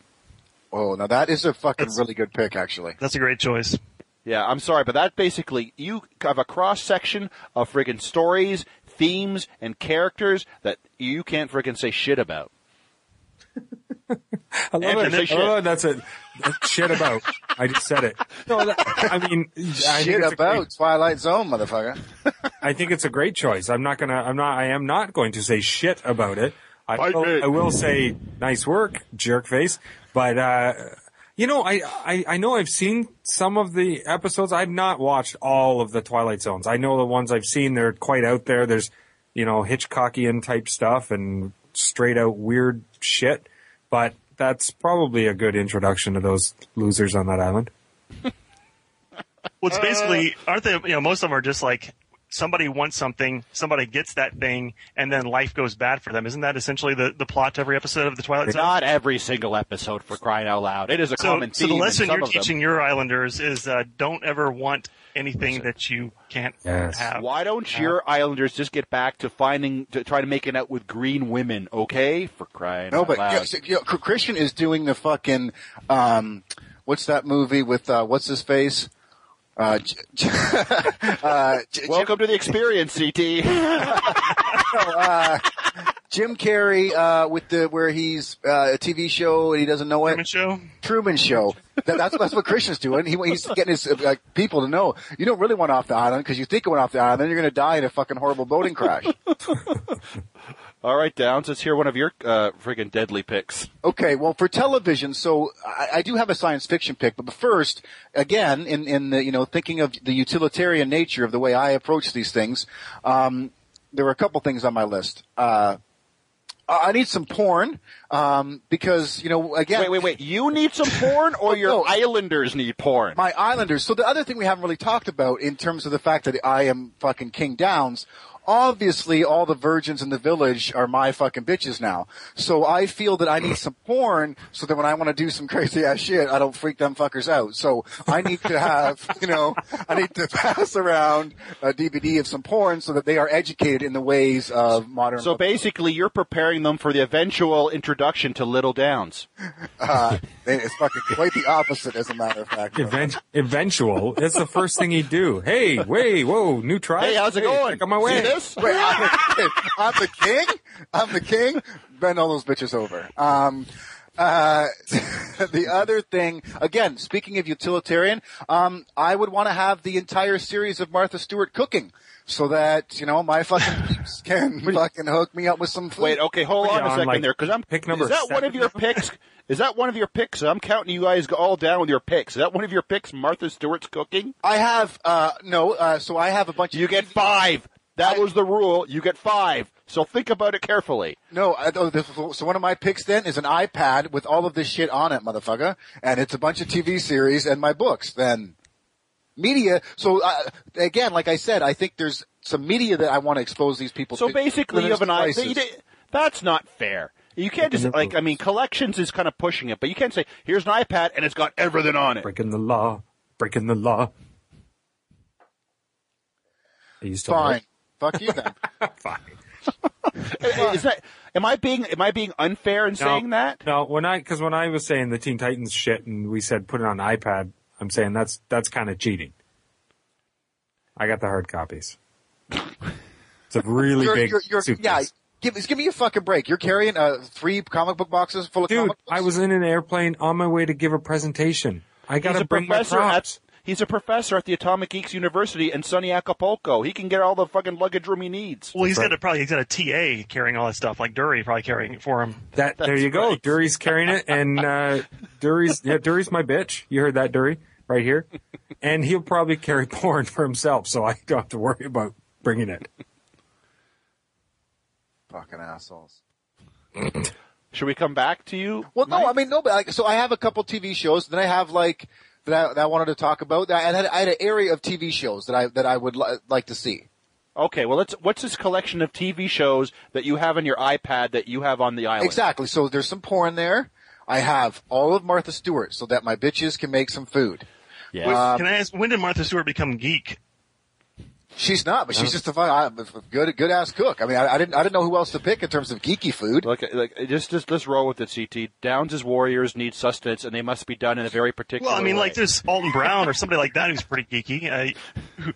Oh, now that is a fucking That's- really good pick, actually. That's a great choice. Yeah, I'm sorry, but that basically you have a cross section of friggin' stories, themes, and characters that you can't friggin' say shit about. I love Andrew, it. say I shit. love it. That's it. Shit about. I just said it. No, that, I mean, I think Shit about great- Twilight Zone, motherfucker. I think it's a great choice. I'm not gonna. I'm not. I am not going to say shit about it. I Fight will, me. I will say nice work, jerk face. But uh, you know, I, I I know I've seen some of the episodes. I've not watched all of the Twilight Zones. I know the ones I've seen. They're quite out there. There's you know Hitchcockian type stuff and straight out weird shit. But that's probably a good introduction to those losers on that island. Well, it's basically aren't they? You know, most of them are just like somebody wants something, somebody gets that thing, and then life goes bad for them. Isn't that essentially the, the plot to every episode of the Twilight Zone? Not every single episode for crying out loud. It is a So, common so the lesson you're of them. teaching your Islanders is uh, don't ever want anything that you can't Yes. have. Why don't your Islanders just get back to finding, to try to make it out with green women, okay? For crying No, out but loud. yeah, so, you know, Christian is doing the fucking, um, what's that movie with, uh, what's his face? Uh, J- J- uh, J- Welcome to the experience, CT. Jim Carrey, uh, with the, where he's, uh, a TV show and he doesn't know it. Truman Show. Truman Show. That, that's that's what Christian's doing. He, he's getting his uh, people to know you don't really want off the island because you think you went off the island, then you're going to die in a fucking horrible boating crash. All right, Downs, let's hear one of your uh, friggin' deadly picks. Okay, well, for television, so I, I do have a science fiction pick, but first, again, in in the, you know thinking of the utilitarian nature of the way I approach these things, um, there were a couple things on my list. Uh, I need some porn um, because you know again. Wait, wait, wait. You need some porn, or your No. Islanders need porn? my Islanders. So the other thing we haven't really talked about in terms of the fact that I am fucking King Downs. Obviously, all the virgins in the village are my fucking bitches now. So I feel that I need some porn so that when I want to do some crazy ass shit, I don't freak them fuckers out. So I need to have, you know, I need to pass around a DVD of some porn so that they are educated in the ways of modern. so basically, you're preparing them for the eventual introduction to Little Downs. uh, it's fucking quite the opposite, as a matter of fact. Event, eventual. That's the first thing he'd do. Hey, wait, whoa, new try. Hey, how's it going? Check out my way. See? Wait, I'm, I'm the king. I'm the king. Bend all those bitches over. Um, uh, the other thing, again, speaking of utilitarian, um, I would want to have the entire series of Martha Stewart cooking, so that you know my fucking peeps can fucking hook me up with some food. Wait, okay, hold Are on you a on, second like, there, because I'm. pick number is that one of your picks? Is that one of your picks? I'm counting you guys all down with your picks. Is that one of your picks? Martha Stewart's cooking. I have uh, no, uh, so I have a bunch. You of get five. That I- was the rule. You get five. So think about it carefully. No, I, oh, so one of my picks then is an iPad with all of this shit on it, motherfucker, and it's a bunch of TV series and my books. Then media. So uh, again, like I said, I think there's some media that I want to expose these people So to. basically, you have an iPad. That's not fair. You can't just like. I mean, collections is kind of pushing it, but you can't say here's an iPad and it's got everything on it. Breaking the law. Breaking the law. Are you still Fine. Fuck you then. Fine. Is that? Am I being? Am I being unfair in saying that? No, when I because when I was saying the Teen Titans shit and we said put it on iPad, I'm saying that's that's kind of cheating. I got the hard copies. It's a really You're, big you're, you're, suitcase. yeah, give, give me a fucking break. You're carrying uh, three comic book boxes full of Dude, comic books. I was in an airplane on my way to give a presentation. I got He's to a bring my professor props. at. He's a professor at the Atomic Geeks University in sunny Acapulco. He can get all the fucking luggage room he needs. Well, he's Right. got a probably he's got a TA carrying all that stuff, like Dury probably carrying it for him. That there That's you go. right. Dury's carrying it, and uh, Dury's yeah, Dury's my bitch. You heard that, Dury, right here. And he'll probably carry porn for himself, so I don't have to worry about bringing it. fucking assholes. Should we come back to you? Well, no, Mike? I mean, no, but like, so I have a couple TV shows. Then I have like that I, that I wanted to talk about. I had, I had an area of TV shows that I that I would li- like to see. Okay, well, let's. What's this collection of TV shows that you have on your iPad that you have on the island? Exactly. So there's some porn there. I have all of Martha Stewart so that my bitches can make some food. Yes. Um, Can I ask, when did Martha Stewart become geek? She's not, but she's just a fun, uh, good, good ass cook. I mean, I, I didn't, I didn't know who else to pick in terms of geeky food. Like, like just, just let's roll with it. CT Downs' warriors need sustenance, and they must be done in a very particular. Well, I mean, way. like there's Alton Brown or somebody like that who's pretty geeky. Uh,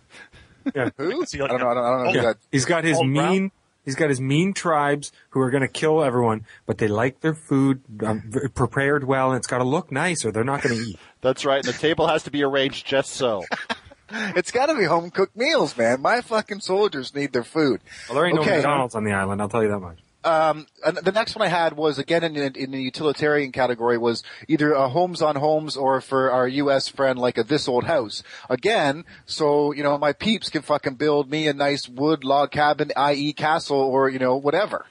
Yeah. Who? see, I don't know. I don't, I don't know. Yeah. He's got his Old Brown? mean. He's got his mean tribes who are going to kill everyone, but they like their food um, prepared well, and it's got to look nice, or they're not going to eat. That's right. The table has to be arranged just so. It's got to be home cooked meals, man. My fucking soldiers need their food. Well, there ain't Okay. no McDonald's on the island. I'll tell you that much. Um, and the next one I had was again in, in the utilitarian category was either a Holmes on Homes or for our U.S. friend like a this old house. Again, so you know my peeps can fucking build me a nice wood log cabin, i.e. castle or you know whatever.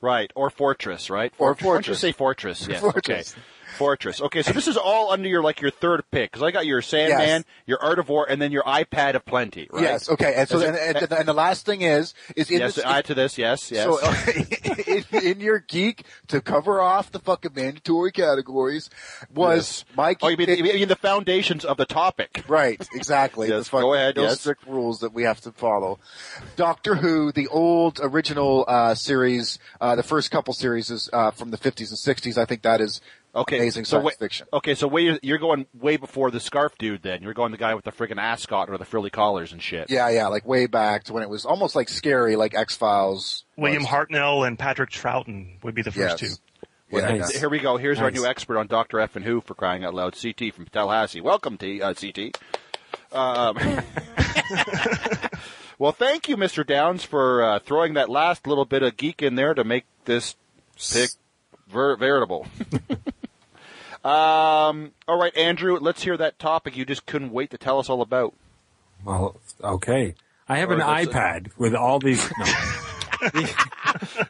Right, or fortress, right? Or Why don't you fortress. say fortress? Yes. Fortress. Okay. Fortress. Okay, so this is all under your like your third pick because I got your Sandman, Yes. your Art of War, and then your iPad of plenty. Right? Yes. Okay. And so and, and, and the last thing is is in yes. this, add to this. Yes. Yes. So in, in your geek to cover off the fucking mandatory categories was my oh, you mean, you mean the foundations of the topic? Right, exactly. Yes, fucking- go ahead, Those yes. strict rules that we have to follow. Doctor Who, the old original uh, series, uh, the first couple series is uh, from the 50s and 60s. I think that is Okay. amazing so science wait, fiction. Okay, so wait, you're going way before the scarf dude. Then you're going the guy with the friggin' ascot or the frilly collars and shit. Yeah, yeah, like way back to when it was almost like scary, like X Files. William Hartnell and Patrick Troughton would be the first Yes. two. Yeah, Nice. Here we go. Here's our new expert on Doctor F and Who for crying out loud. CT from Tallahassee. Welcome to uh, CT. Um, well, thank you, Mr. Downs, for uh, throwing that last little bit of geek in there to make this pick ver- veritable. um, all right, Andrew, let's hear that topic you just couldn't wait to tell us all about. Well, okay. I have Or an a- iPad with all these. No.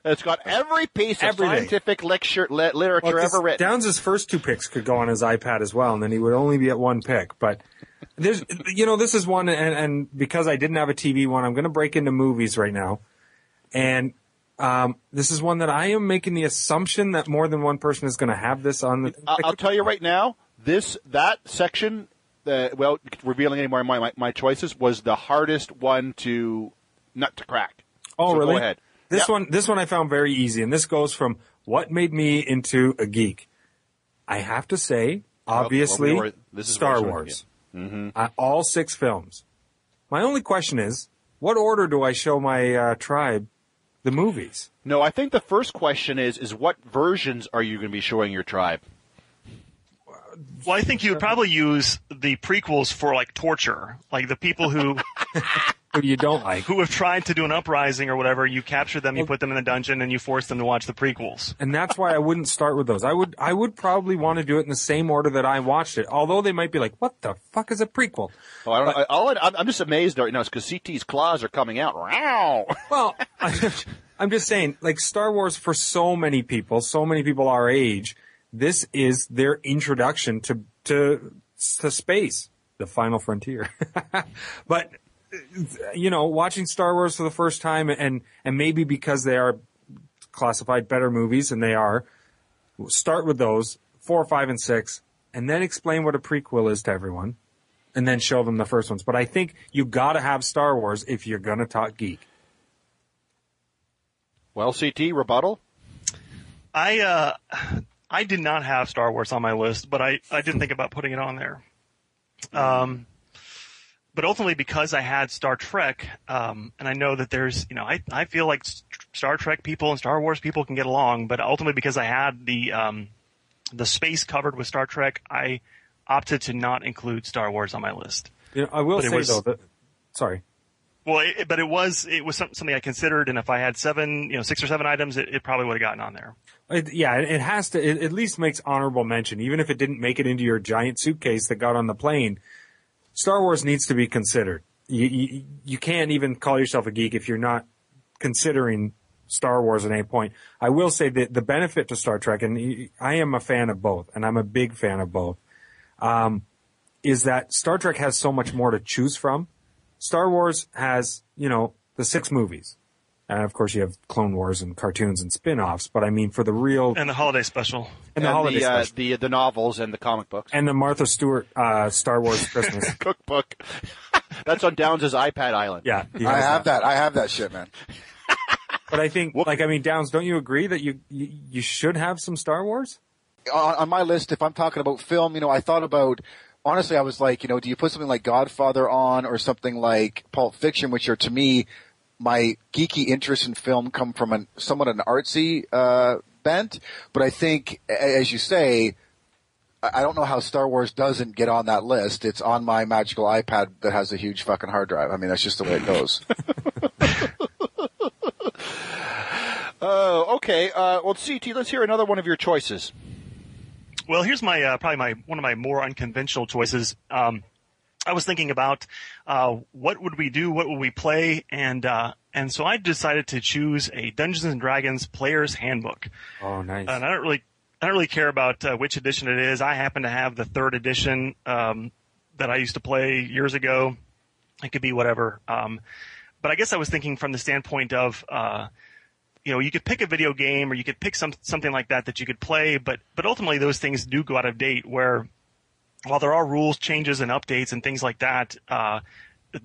It's got every piece of Everything. scientific lecture, li- literature Well, ever written. Downs' first two picks could go on his iPad as well, and then he would only be at one pick. But there's, you know, this is one, and, and because I didn't have a TV one, I'm going to break into movies right now, and um, this is one that I am making the assumption that more than one person is going to have this on the. I'll tell you right now, this that section, uh, well, revealing any more my, my my choices was the hardest one to not to crack. oh, So really? Go ahead. This Yep. one, this one I found very easy, and this goes from what made me into a geek. I have to say, obviously, well, we were- this is Star Wars. Uh, all six films. My only question is, what order do I show my uh, tribe the movies? No, I think the first question is is what versions are you going to be showing your tribe? Well, I think you would probably use the prequels for like torture, like the people who Who you don't like? who have tried to do an uprising or whatever. You capture them, you put them in a dungeon, and you force them to watch the prequels. And that's why I wouldn't start with those. I would, I would probably want to do it in the same order that I watched it. Although they might be like, "What the fuck is a prequel?" Oh, I don't know. All I, I'm just amazed right now is because CT's claws are coming out. Wow. Well, I'm just saying, like Star Wars for so many people, so many people our age, this is their introduction to to to space, the final frontier. but you know, watching Star Wars for the first time, and and maybe because they are classified better movies, and they are, start with those four, five, and six, and then explain what a prequel is to everyone. And then show them the first ones. But I think you gotta have Star Wars if you're gonna talk geek. Well, CT rebuttal. I uh, I did not have Star Wars on my list, but I, I didn't think about putting it on there. Um, but ultimately, because I had Star Trek, um, and I know that there's, you know, I, I feel like Star Trek people and Star Wars people can get along, but ultimately because I had the um, the space covered with Star Trek, I opted to not include Star Wars on my list. You know, I will But say was- though that, sorry. Well, it, but it was it was something I considered, and if I had seven, you know, six or seven items, it, it probably would have gotten on there. It, yeah, it, it has to, it at least makes honorable mention, even if it didn't make it into your giant suitcase that got on the plane. Star Wars needs to be considered. You, you, you can't even call yourself a geek if you're not considering Star Wars at any point. I will say that the benefit to Star Trek, and I am a fan of both, and I'm a big fan of both, um, is that Star Trek has so much more to choose from. Star Wars has, you know, the six movies. And of course, you have Clone Wars and cartoons and spin-offs. But I mean, for the real And the holiday special. and the holiday the, uh, special. the the novels and the comic books. and the Martha Stewart uh, Star Wars Christmas. cookbook. That's on Downs' iPad Island. yeah, I has have that. I have that shit, man. But I think, like, I mean, Downs, don't you agree that you you, you should have some Star Wars? on, on my list, if I'm talking about film, you know, I thought about, honestly, I was like, you know, do you put something like Godfather on or something like Pulp Fiction, which are to me, my geeky interest in film come from an, somewhat an artsy, uh, bent. But I think, as you say, I I don't know how Star Wars doesn't get on that list. It's on my magical iPad that has a huge fucking hard drive. I mean, that's just the way it goes. Oh, okay. Uh, well, CT, let's hear another one of your choices. Well, here's my uh, probably my one of my more unconventional choices. Um, I was thinking about uh, what would we do, what would we play, and uh, and so I decided to choose a Dungeons and Dragons Player's Handbook. Oh, nice. And I don't really I don't really care about uh, which edition it is. I happen to have the third edition um, that I used to play years ago. It could be whatever. Um, but I guess I was thinking from the standpoint of uh, you know, you could pick a video game or you could pick some something like that that you could play, but but ultimately those things do go out of date. Where while there are rules changes and updates and things like that, uh,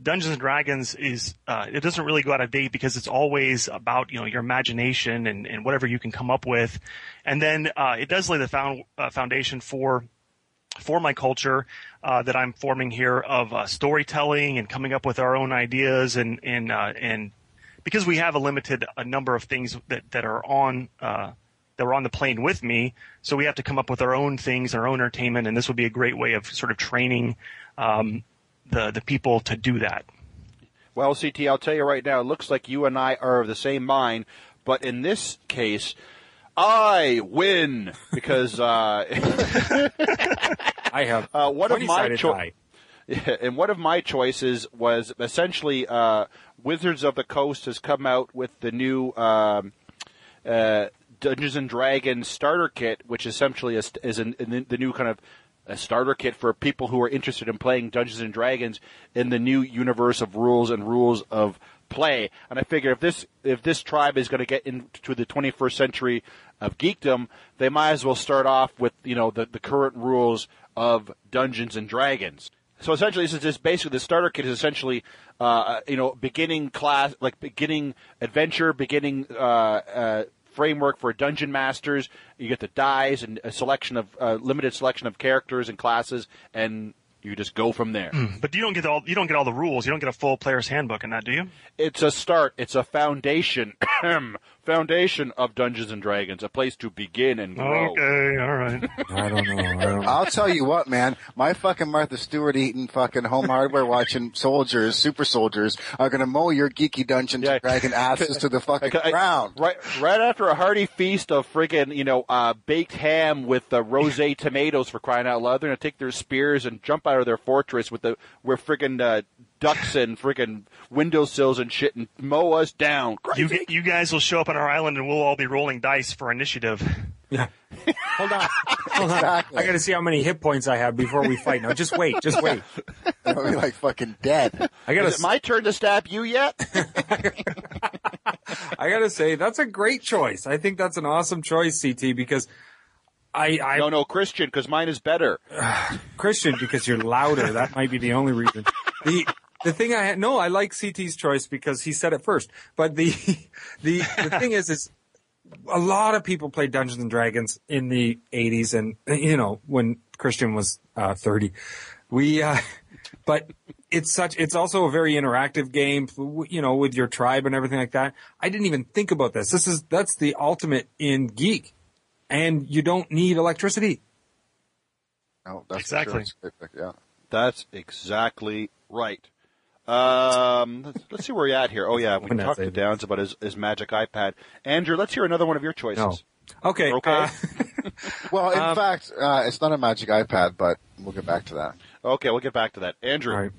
Dungeons and Dragons is uh, it doesn't really go out of date because it's always about you know your imagination and, and whatever you can come up with, and then uh, it does lay the found, uh, foundation for for my culture uh, that I'm forming here of uh, storytelling and coming up with our own ideas and and uh, and because we have a limited a number of things that that are on that are on the plane with me, so we have to come up with our own things, our own entertainment, and this would be a great way of sort of training um, the the people to do that. Well, CT, I'll tell you right now, it looks like you and I are of the same mind, but in this case, I win because uh, I have uh, one of my 20-sided cho- and one of my choices was essentially uh, Wizards of the Coast has come out with the new um, uh, Dungeons and Dragons starter kit, which essentially is, is an, in the new kind of a starter kit for people who are interested in playing Dungeons and Dragons in the new universe of rules and rules of play. And I figure if this if this tribe is going to get into the 21st century of geekdom, they might as well start off with you know the, the current rules of Dungeons and Dragons. So essentially, this is just basically the starter kit is essentially, uh, you know, beginning class, like beginning adventure, beginning uh, uh, framework for dungeon masters. You get the dies and a selection of uh, limited selection of characters and classes, and you just go from there. But you don't get all you don't get all the rules. You don't get a full player's handbook in that, do you? It's a start. It's a foundation. foundation of Dungeons and Dragons, a place to begin and grow. Okay, all right. I don't know. I don't know. I'll tell you what, man. My fucking Martha Stewart eating fucking home hardware watching soldiers, super soldiers are gonna mow your geeky Dungeons Yeah. and Dragon asses to the fucking I- I- ground. Right, right after a hearty feast of friggin', you know, uh, baked ham with uh, rosé tomatoes for crying out loud, they're gonna take their spears and jump out of their fortress with the with friggin' uh, ducks and friggin' windowsills and shit and mow us down. You Crazy. you guys will show up on our island and we'll all be rolling dice for initiative. Yeah. Hold on. Hold on. Exactly. I got to see how many hit points I have before we fight. No, just wait. Just wait. I'll be like fucking dead. I got Is it to. my turn to stab you yet? I got to say that's a great choice. I think that's an awesome choice, CT, because I, I no, no, Christian, because mine is better. Christian because you're louder. That might be the only reason. The the thing I had no, I like CT's choice because he said it first. But the the the thing is, is a lot of people played Dungeons and Dragons in the '80s, and you know when Christian was uh, 30, we. Uh, but it's such. It's also a very interactive game, you know, with your tribe and everything like that. I didn't even think about this. This is that's the ultimate in geek, and you don't need electricity. No, that's Exactly. Yeah. That's exactly right. Um, let's, let's see where we're at here. Oh yeah, we Wouldn't that talked to it? Downs about his, his magic iPad. Andrew, let's hear another one of your choices. No. Okay. Okay. uh, Well, in Um, fact, uh, it's not a magic iPad, but we'll get back to that. Okay, we'll get back to that. Andrew. All right.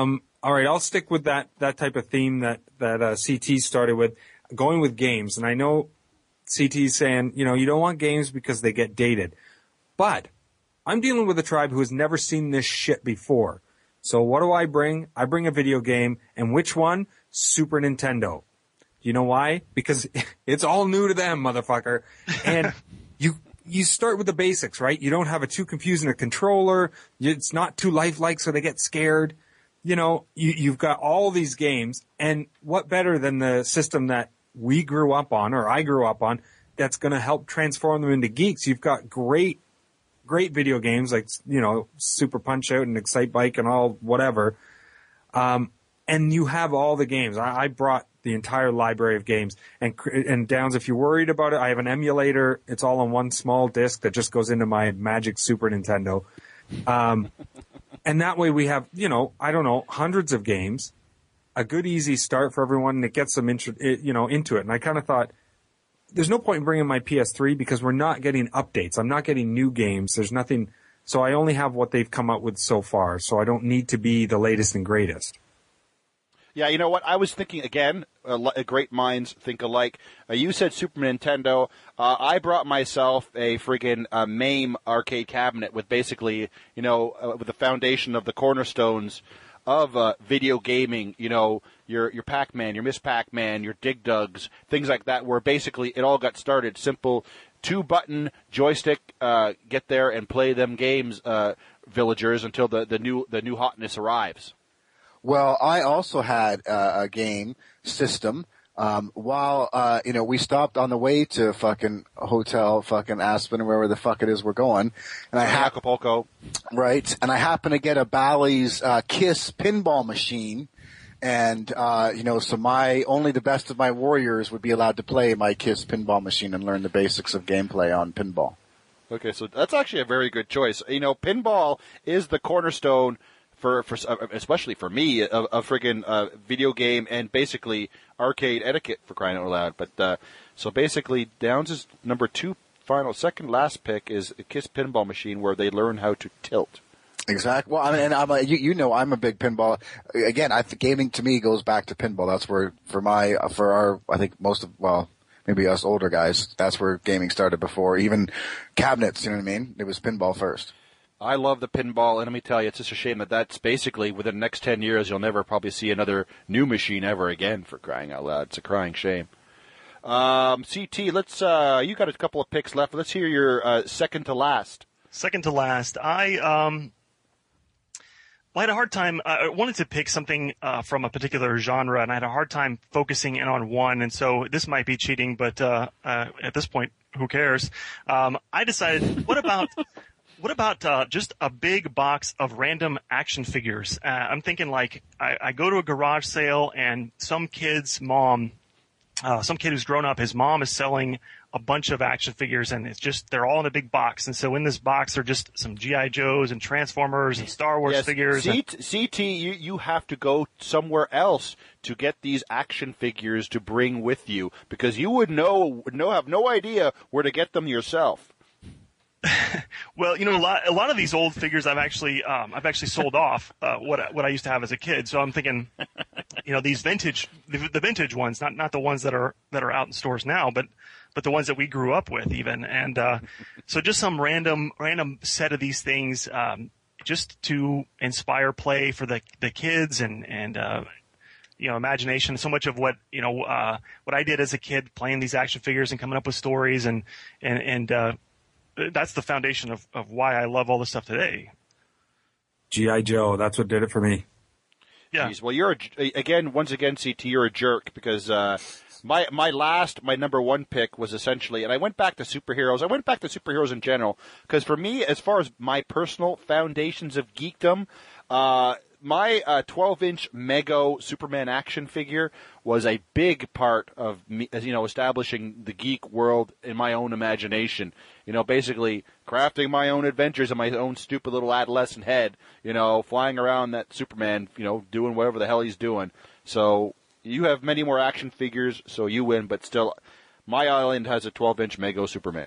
Um, all right. I'll stick with that, that type of theme that, that, uh, CT started with, going with games. And I know CT's saying, you know, you don't want games because they get dated. But I'm dealing with a tribe who has never seen this shit before. So what do I bring? I bring a video game. And which one? Super Nintendo. You know why? Because it's all new to them, motherfucker. And you you start with the basics, right? You don't have a too confusing a controller. It's not too lifelike, so they get scared. You know, you, you've got all these games, and what better than the system that we grew up on, or I grew up on, that's going to help transform them into geeks. You've got great, great video games like you know Super Punch Out and Excite Bike and all whatever. Um, and you have all the games. I, I brought the entire library of games. And and Downs, if you're worried about it, I have an emulator. It's all on one small disc that just goes into my Magic Super Nintendo. Um, and that way we have, you know, I don't know, hundreds of games, a good easy start for everyone, and it gets them, intro, you know, into it. And I kind of thought, there's no point in bringing my PS3 because we're not getting updates. I'm not getting new games. There's nothing. So I only have what they've come up with so far. So I don't need to be the latest and greatest. Yeah, you know what? I was thinking again. Uh, great minds think alike. Uh, you said Super Nintendo. Uh, I brought myself a friggin' uh, MAME arcade cabinet with basically, you know, uh, with the foundation of the cornerstones of uh, video gaming. You know, your your Pac-Man, your Miss Pac-Man, your Dig Dugs, things like that. Where basically it all got started simple, two button joystick. uh, get there and play them games, uh, villagers, until the, the new the new hotness arrives. Well, I also had uh, a game system. Um, while uh, you know we stopped on the way to fucking hotel, fucking Aspen, or wherever the fuck it is we're going, and I ha- Acapulco, right? And I happen to get a Bally's uh, Kiss pinball machine, and uh, you know, so my only the best of my warriors would be allowed to play my Kiss pinball machine and learn the basics of gameplay on pinball. Okay, so that's actually a very good choice. You know, pinball is the cornerstone for for uh, especially for me a, a friggin' uh, video game and basically arcade etiquette for crying out loud. But uh, so basically, Downs' number two, final, second last pick is a Kiss Pinball Machine, where they learn how to tilt. Exactly. Well, I mean, and I'm a, you, you know I'm a big pinball. Again, I gaming to me goes back to pinball. That's where for my for our I think most of well maybe us older guys that's where gaming started before even cabinets. You know what I mean? It was pinball first. I love the pinball, and let me tell you, it's just a shame that that's basically within the next ten years you'll never probably see another new machine ever again. For crying out loud, it's a crying shame. Um, CT, let's. Uh, you got a couple of picks left. Let's hear your uh, second to last. Second to last, I um, I had a hard time. Uh, I wanted to pick something uh, from a particular genre, and I had a hard time focusing in on one. And so this might be cheating, but uh, uh at this point, who cares? Um, I decided, what about what about uh, just a big box of random action figures? Uh, I'm thinking like I, I, go to a garage sale and some kid's mom, uh, some kid who's grown up, his mom is selling a bunch of action figures and it's just they're all in a big box. And so in this box are just some GI Joes and Transformers and Star Wars yes, figures. C- and- CT, you you have to go somewhere else to get these action figures to bring with you because you would know no have no idea where to get them yourself. well, you know, a lot, a lot of these old figures I've actually, um, I've actually sold off, uh, what, what I used to have as a kid. So I'm thinking, you know, these vintage, the, the, vintage ones, not, not the ones that are, that are out in stores now, but, but the ones that we grew up with even. And, uh, so just some random, random set of these things, um, just to inspire play for the, the kids and, and, uh, you know, imagination. So much of what, you know, uh, what I did as a kid playing these action figures and coming up with stories and, and, and, uh, that's the foundation of, of why I love all this stuff today. GI Joe, that's what did it for me. Yeah. Jeez, well, you're a, again, once again, CT, you're a jerk because uh, my my last, my number one pick was essentially, and I went back to superheroes. I went back to superheroes in general because for me, as far as my personal foundations of geekdom, uh, my uh, 12 inch Mego Superman action figure was a big part of me, you know, establishing the geek world in my own imagination. You know, basically crafting my own adventures in my own stupid little adolescent head. You know, flying around that Superman, you know, doing whatever the hell he's doing. So you have many more action figures, so you win. But still, my island has a 12 inch Mego Superman.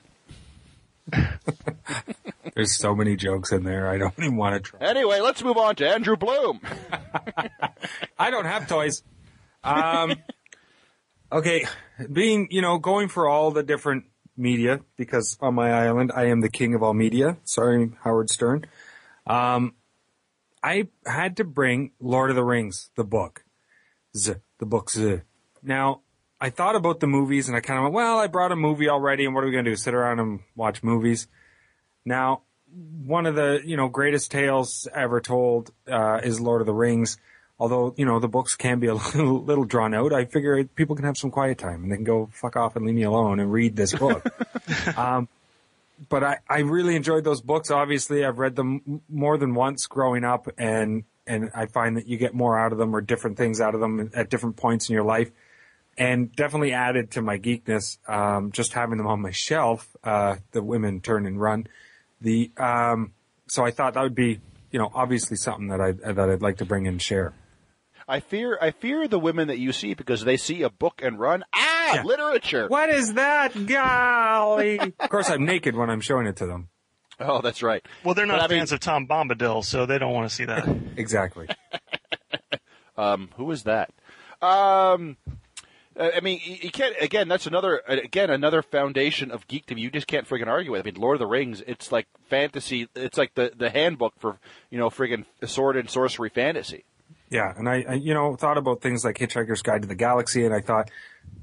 There's so many jokes in there. I don't even want to try. Anyway, let's move on to Andrew Bloom. I don't have toys. Um, okay, being you know going for all the different media because on my island I am the king of all media. Sorry, Howard Stern. Um, I had to bring Lord of the Rings, the book, Z, the book Z. Now, I thought about the movies and I kind of went, well, I brought a movie already and what are we going to do? Sit around and watch movies? Now, one of the, you know, greatest tales ever told, uh, is Lord of the Rings. Although, you know, the books can be a little, little drawn out. I figure people can have some quiet time and they can go fuck off and leave me alone and read this book. um, but I, I really enjoyed those books. Obviously, I've read them more than once growing up and, and I find that you get more out of them or different things out of them at different points in your life. And definitely added to my geekness, um, just having them on my shelf, uh, the women turn and run. The, um, so I thought that would be, you know, obviously something that I, that I'd like to bring in and share. I fear I fear the women that you see because they see a book and run. Ah, Yeah. literature. What is that? Golly. of course, I'm naked when I'm showing it to them. Oh, that's right. Well, they're not But I mean- fans of Tom Bombadil, so they don't want to see that. Exactly. Um, who is that? Um, uh, I mean, you you can't. Again, that's another. uh, Again, another foundation of geekdom. You just can't friggin' argue with. I mean, Lord of the Rings. It's like fantasy. It's like the the handbook for you know friggin' sword and sorcery fantasy. Yeah, and I, I, you know, thought about things like Hitchhiker's Guide to the Galaxy, and I thought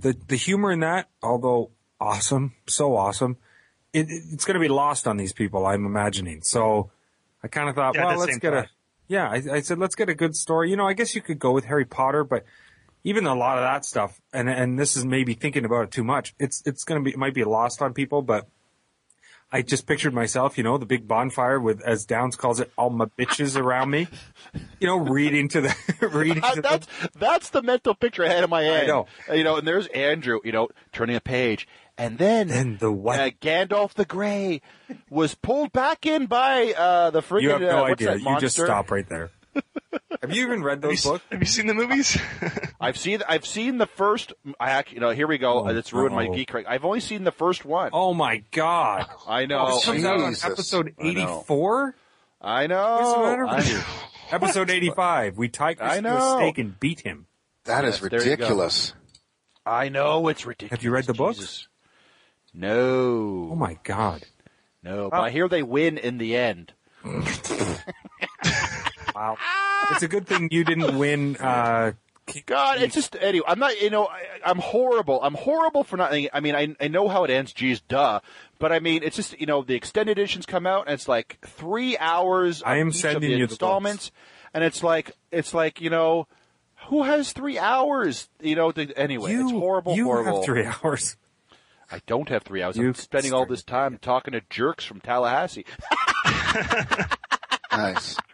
the the humor in that, although awesome, so awesome, it, it- it's going to be lost on these people. I'm imagining. So I kind of thought, Yeah, well, let's get a, yeah. I, I said let's get a good story. You know, I guess you could go with Harry Potter, but even a lot of that stuff, and and this is maybe thinking about it too much. It's it's going to be it might be lost on people, but. I just pictured myself, you know, the big bonfire with, as Downs calls it, all my bitches around me, you know, reading to the, reading Uh, to the, that's that's the mental picture I had in my head. I know. Uh, You know, and there's Andrew. You know, turning a page, and then Then the what? Uh, Gandalf the Grey was pulled back in by uh, the friggin' You have no uh, idea. You just stop right there. Have you even read Have those you, books? have you seen the movies? I've seen I've seen the first. I actually, you know, here we go. Oh, it's ruined my no. geek. I've only seen the first one. Oh my god! I know. Oh, this comes out on Jesus. episode I know. eighty-four. I What's the matter know. with I, you? Episode eighty-five. We tied I Chris to a stake and beat him. That is Yes, there you go. ridiculous. I know it's ridiculous. Have you read the books? Jesus. No. Oh my god! No, but I hear they win in the end. Wow. it's a good thing you didn't win. Uh, God, it's just anyway. I'm not. You know, I, I'm horrible. I'm horrible for not. I mean, I I know how it ends. Geez, duh. But I mean, it's just you know the extended editions come out and it's like three hours. I am sending the you the installments, and it's like it's like you know, who has three hours? You know. To, anyway, you it's horrible. You horrible. have three hours. I don't have three hours. You I'm spending all this time talking to jerks from Tallahassee. Nice.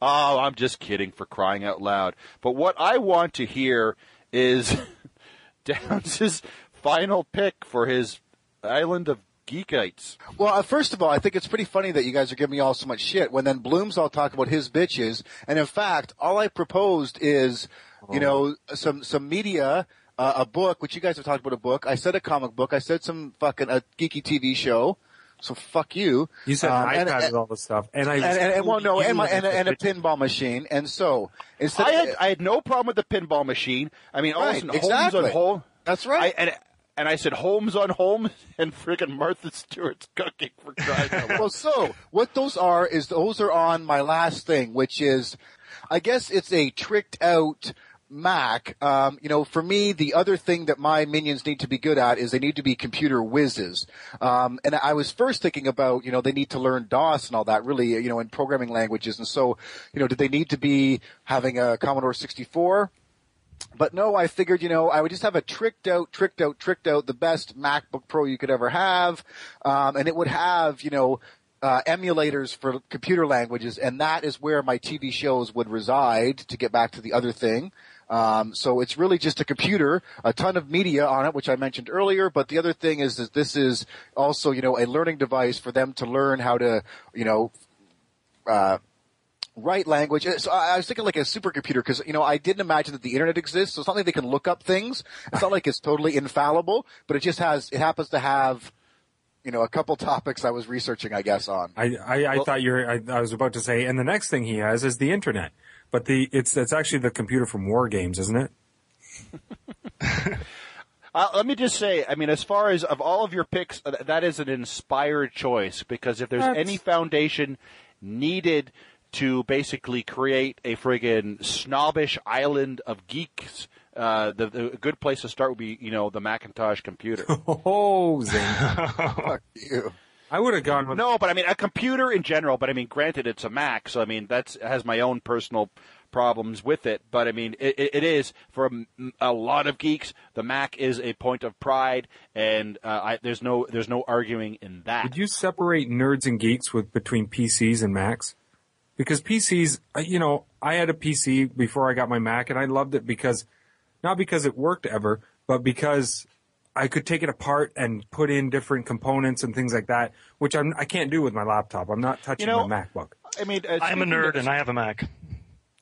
Oh, I'm just kidding for crying out loud. But what I want to hear is Downs' final pick for his Island of Geekites. Well, uh, first of all, I think it's pretty funny that you guys are giving me all so much shit when then Bloom's all talk about his bitches, and in fact, all I proposed is, you know, some some media, uh, a book, which you guys have talked about a book. I said a comic book. I said some fucking a geeky TV show. So fuck you. You said Um, an and- iPad and- all this stuff, and I and, and, and well, no, and, my, and, a- and a pinball machine, and so instead, I had I had no problem with the pinball machine. I mean, all Right, sudden, exactly. Holmes on Homes. That's right. I, and and I said Holmes on Homes and friggin' Martha Stewart's cooking for crying out loud. well, so what those are is those are on my last thing, which is, I guess it's a tricked out Mac. Um, you know, for me, the other thing that my minions need to be good at is they need to be computer whizzes. Um, and I was first thinking about, you know, they need to learn DOS and all that, really, you know, in programming languages. And so, you know, did they need to be having a Commodore 64? But no, I figured, you know, I would just have a tricked out, tricked out, tricked out, the best MacBook Pro you could ever have. Um, and it would have, you know, uh, emulators for computer languages, and that is where my TV shows would reside to get back to the other thing. Um, so it's really just a computer, a ton of media on it, which I mentioned earlier. But the other thing is that this is also, you know, a learning device for them to learn how to, you know, uh, write language. So I was thinking like a supercomputer because you know I didn't imagine that the internet exists. So it's not like they can look up things. It's not like it's totally infallible, but it just has. It happens to have, you know, a couple topics I was researching, I guess, on. I, I, I thought you were, I, I was about to say, and the next thing he has is the internet. But the, it's, it's actually the computer from War Games, isn't it? Uh, let me just say, I mean, as far as of all of your picks, uh, that is an inspired choice because if there's That's- any foundation needed to basically create a friggin' snobbish island of geeks, uh, the, the good place to start would be, you know, the Macintosh computer. Oh, Fuck you. I would have gone with no, but I mean a computer in general. But I mean, granted, it's a Mac, so I mean that's has my own personal problems with it. But I mean, it, it is for a, a lot of geeks. The Mac is a point of pride, and uh, I, there's no there's no arguing in that. Would you separate nerds and geeks with between PCs and Macs? Because PCs, uh, you know, I had a PC before I got my Mac, and I loved it because not because it worked ever, but because I could take it apart and put in different components and things like that, which I'm I can't do with my laptop. I'm not touching You know, my MacBook. I mean, uh, I'm a nerd and I have a Mac.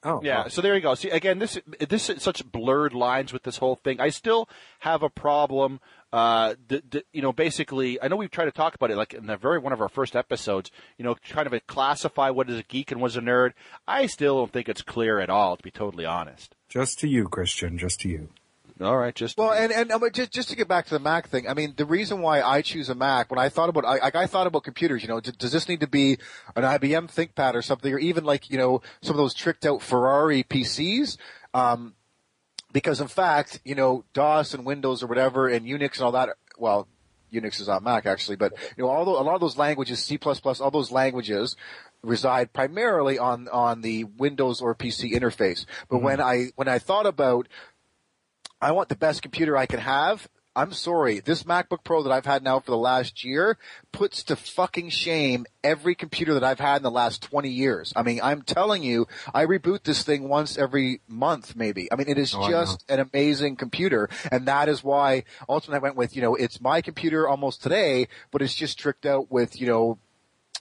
Oh, Yeah, wow. so there you go. See, again, this this is such blurred lines with this whole thing. I still have a problem. Uh, d- d- you know, basically, I know we've tried to talk about it, like in the very one of our first episodes. You know, kind of classify what is a geek and what is a nerd. I still don't think it's clear at all, to be totally honest. just to you, Christian, just to you. All right, just Well, and and um, just just to get back to the Mac thing, I mean, the reason why I choose a Mac when I thought about, I, I thought about computers, you know, d- does this need to be an IBM ThinkPad or something, or even like you know some of those tricked out Ferrari PCs? Um, because in fact, you know, DOS and Windows or whatever, and Unix and all that. Well, Unix is on Mac actually, but you know, all the, a lot of those languages, C++, all those languages reside primarily on on the Windows or PC interface. But when I when I thought about I want the best computer I can have. I'm sorry, this MacBook Pro that I've had now for the last year puts to fucking shame every computer that I've had in the last 20 years. I mean, I'm telling you, I reboot this thing once every month, maybe. I mean, it is Oh, just an amazing computer, and that is why ultimately I went with, you know, it's my computer almost today, but it's just tricked out with, you know,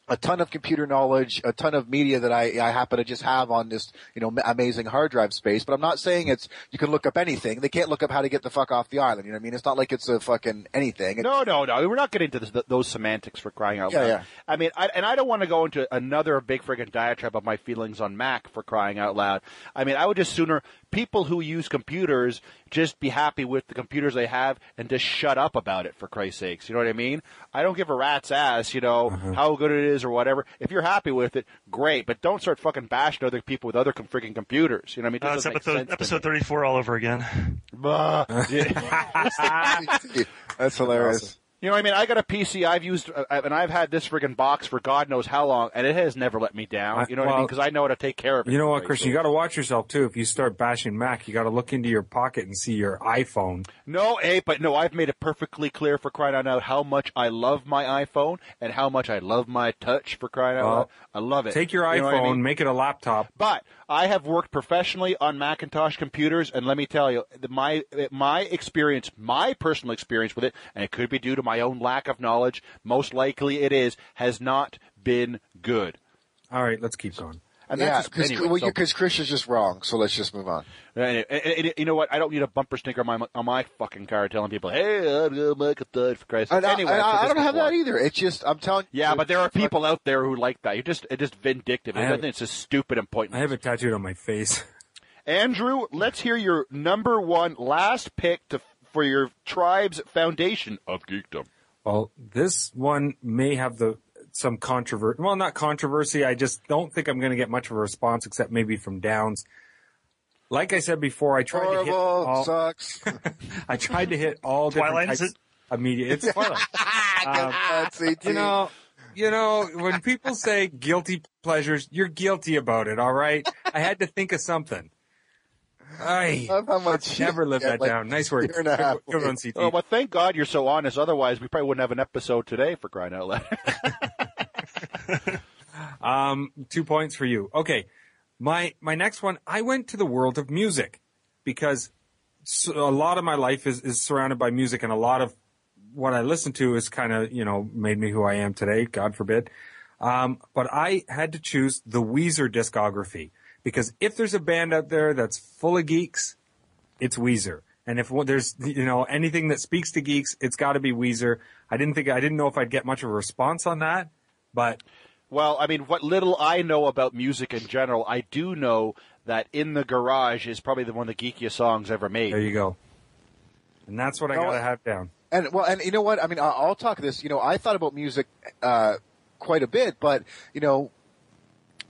a ton of computer knowledge, a ton of media that I, I happen to just have on this, you know, ma- amazing hard drive space. But I'm not saying it's, you can look up anything. They can't look up how to get the fuck off the island. You know what I mean? It's not like it's a fucking anything. It- No, no, no. We're not getting into this, those semantics for crying out Yeah, loud. yeah. I mean, I, and I don't want to go into another big friggin' diatribe of my feelings on Mac for crying out loud. I mean, I would just sooner people who use computers just be happy with the computers they have and just shut up about it for Christ's sakes. You know what I mean? I don't give a rat's ass, you know, how good it is or whatever. If you're happy with it, great, but don't start fucking bashing other people with other com- friggin' computers. You know what I mean? It Uh, it's episode episode 34 all over again. Bah. Yeah. That's hilarious. You know what I mean? I got a PC I've used, uh, and I've had this friggin' box for God knows how long, and it has never let me down. You know what I mean? Because I know how to take care of it. You know what, Christian? You got to watch yourself too. If you start bashing Mac, you got to look into your pocket and see your iPhone. No, hey, but no, I've made it perfectly clear for crying out loud how much I love my iPhone and how much I love my touch for crying out Well, loud. I love it. Take your You know I iPhone, mean? make it a laptop. But I have worked professionally on Macintosh computers, and let me tell you, my my experience, my personal experience with it, and it could be due to my own lack of knowledge. Most likely, it is has not been good. All right, let's keep going. And yeah, because anyway, so- Chris is just wrong. So let's just move on. Anyway, and- and- you know what? I don't need a bumper sticker on my on my fucking car telling people, "Hey, I'm gonna make a thud for Christ's And Anyway, and I've I, I don't have before. that either. It's just I'm telling. Yeah, you, but there are people out there who like that. You just it just vindictive. I have- It's just stupid and pointless. I have it tattooed on my face. Andrew, let's hear your number one last pick to for your tribe's foundation of geekdom. Well, this one may have the some controversy. Well, not controversy. I just don't think I'm going to get much of a response, except maybe from Downs. Like I said before, I tried to hit all, sucks. I tried to hit all different Twilight, is types of media. It's Twilight. That's it, you know, you know, when people say guilty pleasures, you're guilty about it. All right. I had to think of something. I Love how much never live that like, down. Nice work. year and a half Good one, CT. Oh, well, thank God you're so honest. Otherwise, we probably wouldn't have an episode today for crying out loud. Um, two points for you. Okay. My, my next one, I went to the world of music because a lot of my life is, is surrounded by music and a lot of what I listen to is kind of, you know, made me who I am today, God forbid. Um, but I had to choose the Weezer discography because if there's a band out there that's full of geeks, it's Weezer. And if there's, you know, anything that speaks to geeks, it's got to be Weezer. I didn't think, I didn't know if I'd get much of a response on that, but well, I mean, what little I know about music in general, I do know that "In the Garage" is probably the one of the geekiest songs ever made. There you go. And that's what I No, gotta have down. And well, and you know what? I mean, I'll, I'll talk this. You know, I thought about music uh, quite a bit, but you know,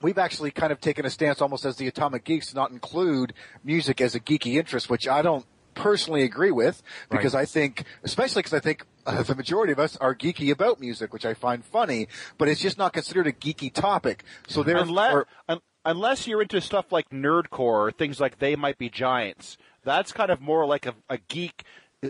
we've actually kind of taken a stance almost as the Atomic Geeks to not include music as a geeky interest, which I don't personally agree with because Right. I think, especially because I think uh, the majority of us are geeky about music, which I find funny, but it's just not considered a geeky topic. So Unless, therefore, un- unless you're into stuff like nerdcore or things like They Might Be Giants, that's kind of more like a, a geek,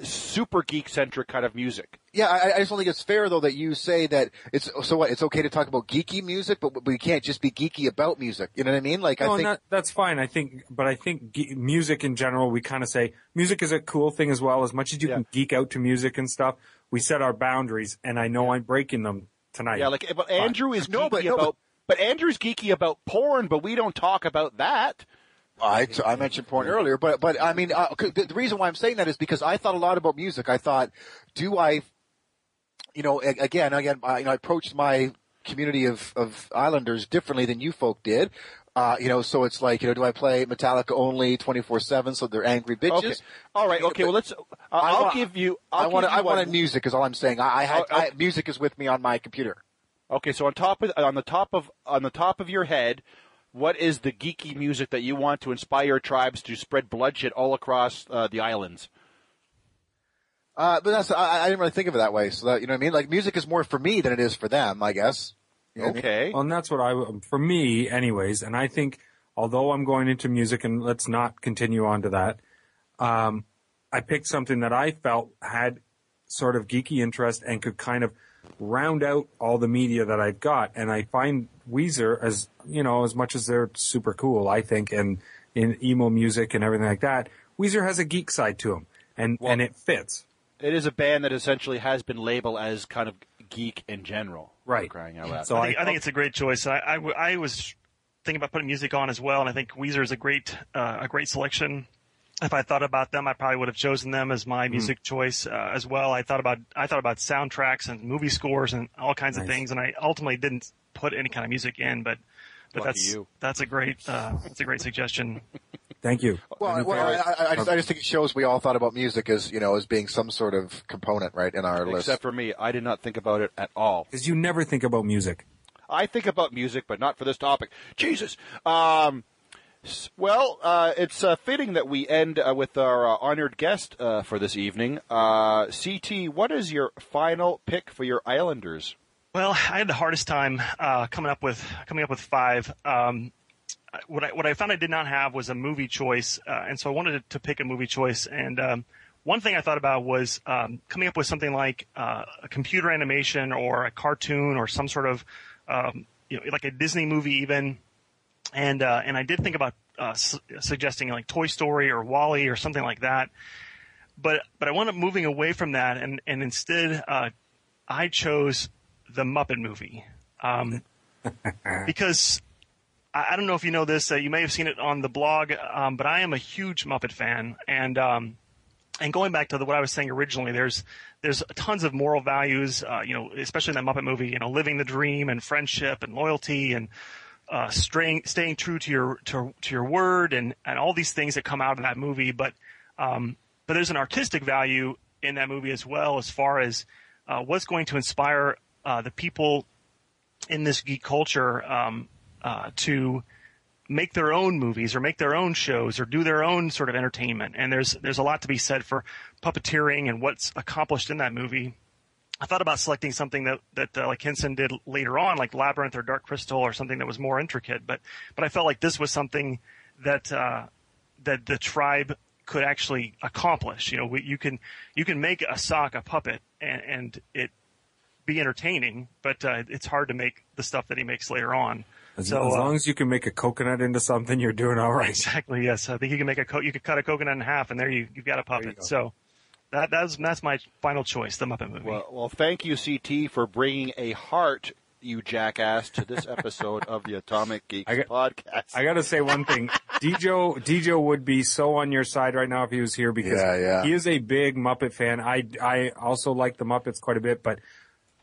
super geek centric kind of music. yeah, I, I just don't think it's fair though that you say that it's so what it's okay to talk about geeky music, but we can't just be geeky about music. You know what I mean? Like I No, think not, that's fine. I think, but I think ge- music in general, we kind of say music is a cool thing as well. As much as you Yeah. can geek out to music and stuff, we set our boundaries, and I know I'm breaking them tonight. Yeah, like eh, but Andrew is No, geeky but- no, about. But Andrew's geeky about porn, but we don't talk about that. I, I mentioned porn earlier, but but I mean, uh, the, reason why I'm saying that is because I thought a lot about music. I thought, do I, you know, again, again, I, you know, I approached my community of of islanders differently than you folk did. Uh, you know, so it's like, you know, do I play Metallica only 24/7 so they're angry bitches? Okay. All right. Okay. Well, let's. Uh, I'll want- give you. I'll I want I wanted one- music is all I'm saying. I, I had Oh. I, music is with me on my computer. Okay, so on top of on the top of on the top of your head, what is the geeky music that you want to inspire tribes to spread bloodshed all across uh, the islands? Uh, but that's I, I didn't really think of it that way. So that you know what I mean. Like music is more for me than it is for them. I guess. You know what I mean? Okay. Well, and that's what I, w- for me, anyways. And I think, although I'm going into music, and let's not continue on to that, um, I picked something that I felt had sort of geeky interest and could kind of round out all the media that I've got. And I find Weezer as, you know, as much as they're super cool, I think, and in emo music and everything like that, Weezer has a geek side to them, and and it fits. It is a band that essentially has been labeled as kind of geek in general. Right. Crying out loud. So I think, I- I think it's a great choice. I I was thinking about putting music on as well, and I think Weezer is a great uh, a great selection. If I thought about them, I probably would have chosen them as my music choice uh, as well. I thought about I thought about soundtracks and movie scores and all kinds of things, and I ultimately didn't put any kind of music in. But but Lucky that's you. that's a great uh, that's a great suggestion. Thank you. Well, well I, I, I, just, I just think it shows we all thought about music as you know as being some sort of component, right, in our list. Except for me, I did not think about it at all. Because you never think about music. I think about music, but not for this topic. Jesus. Um, well, uh, it's uh, fitting that we end uh, with our uh, honored guest uh, for this evening. Uh, CT, what is your final pick for your Islanders? Well, I had the hardest time uh, coming up with coming up with five. Um, what I what I found I did not have was a movie choice, uh, and so I wanted to pick a movie choice. And um, one thing I thought about was um, coming up with something like uh, a computer animation or a cartoon or some sort of um, you know like a Disney movie even. And uh, and I did think about uh, su- suggesting like Toy Story or WALL-E or something like that. But but I wound up moving away from that and and instead uh, I chose the Muppet movie. Um, because I, I don't know if you know this, uh, you may have seen it on the blog, um, but I am a huge Muppet fan. And, um, and going back to the, what I was saying originally, there's, there's tons of moral values, uh, you know, especially in that Muppet movie, you know, living the dream and friendship and loyalty and, uh, staying, staying true to your, to, to your word and, and all these things that come out of that movie. But, um, but there's an artistic value in that movie as well, as far as, uh, what's going to inspire, uh, the people in this geek culture, um, uh, to make their own movies or make their own shows or do their own sort of entertainment. And there's there's a lot to be said for puppeteering and what's accomplished in that movie. I thought about selecting something that that uh, like Henson did later on, like Labyrinth or Dark Crystal, or something that was more intricate. But but I felt like this was something that uh, that the tribe could actually accomplish. You know, you can you can make a sock a puppet and, and it be entertaining, but uh, it's hard to make the stuff that he makes later on. As, So, as uh, long as you can make a coconut into something, you're doing all right. Exactly. Yes, I think you can make a co- you could cut a coconut in half, and there you you've got a puppet. go. So that that's that's my final choice, the Muppet movie. Well, well, thank you, CT, for bringing a heart, you jackass, to this episode of the Atomic Geeks I got- podcast. I got to say one thing. Dijo, Dijo would be so on your side right now if he was here because Yeah, yeah. he is a big Muppet fan. I, I also like the Muppets quite a bit, but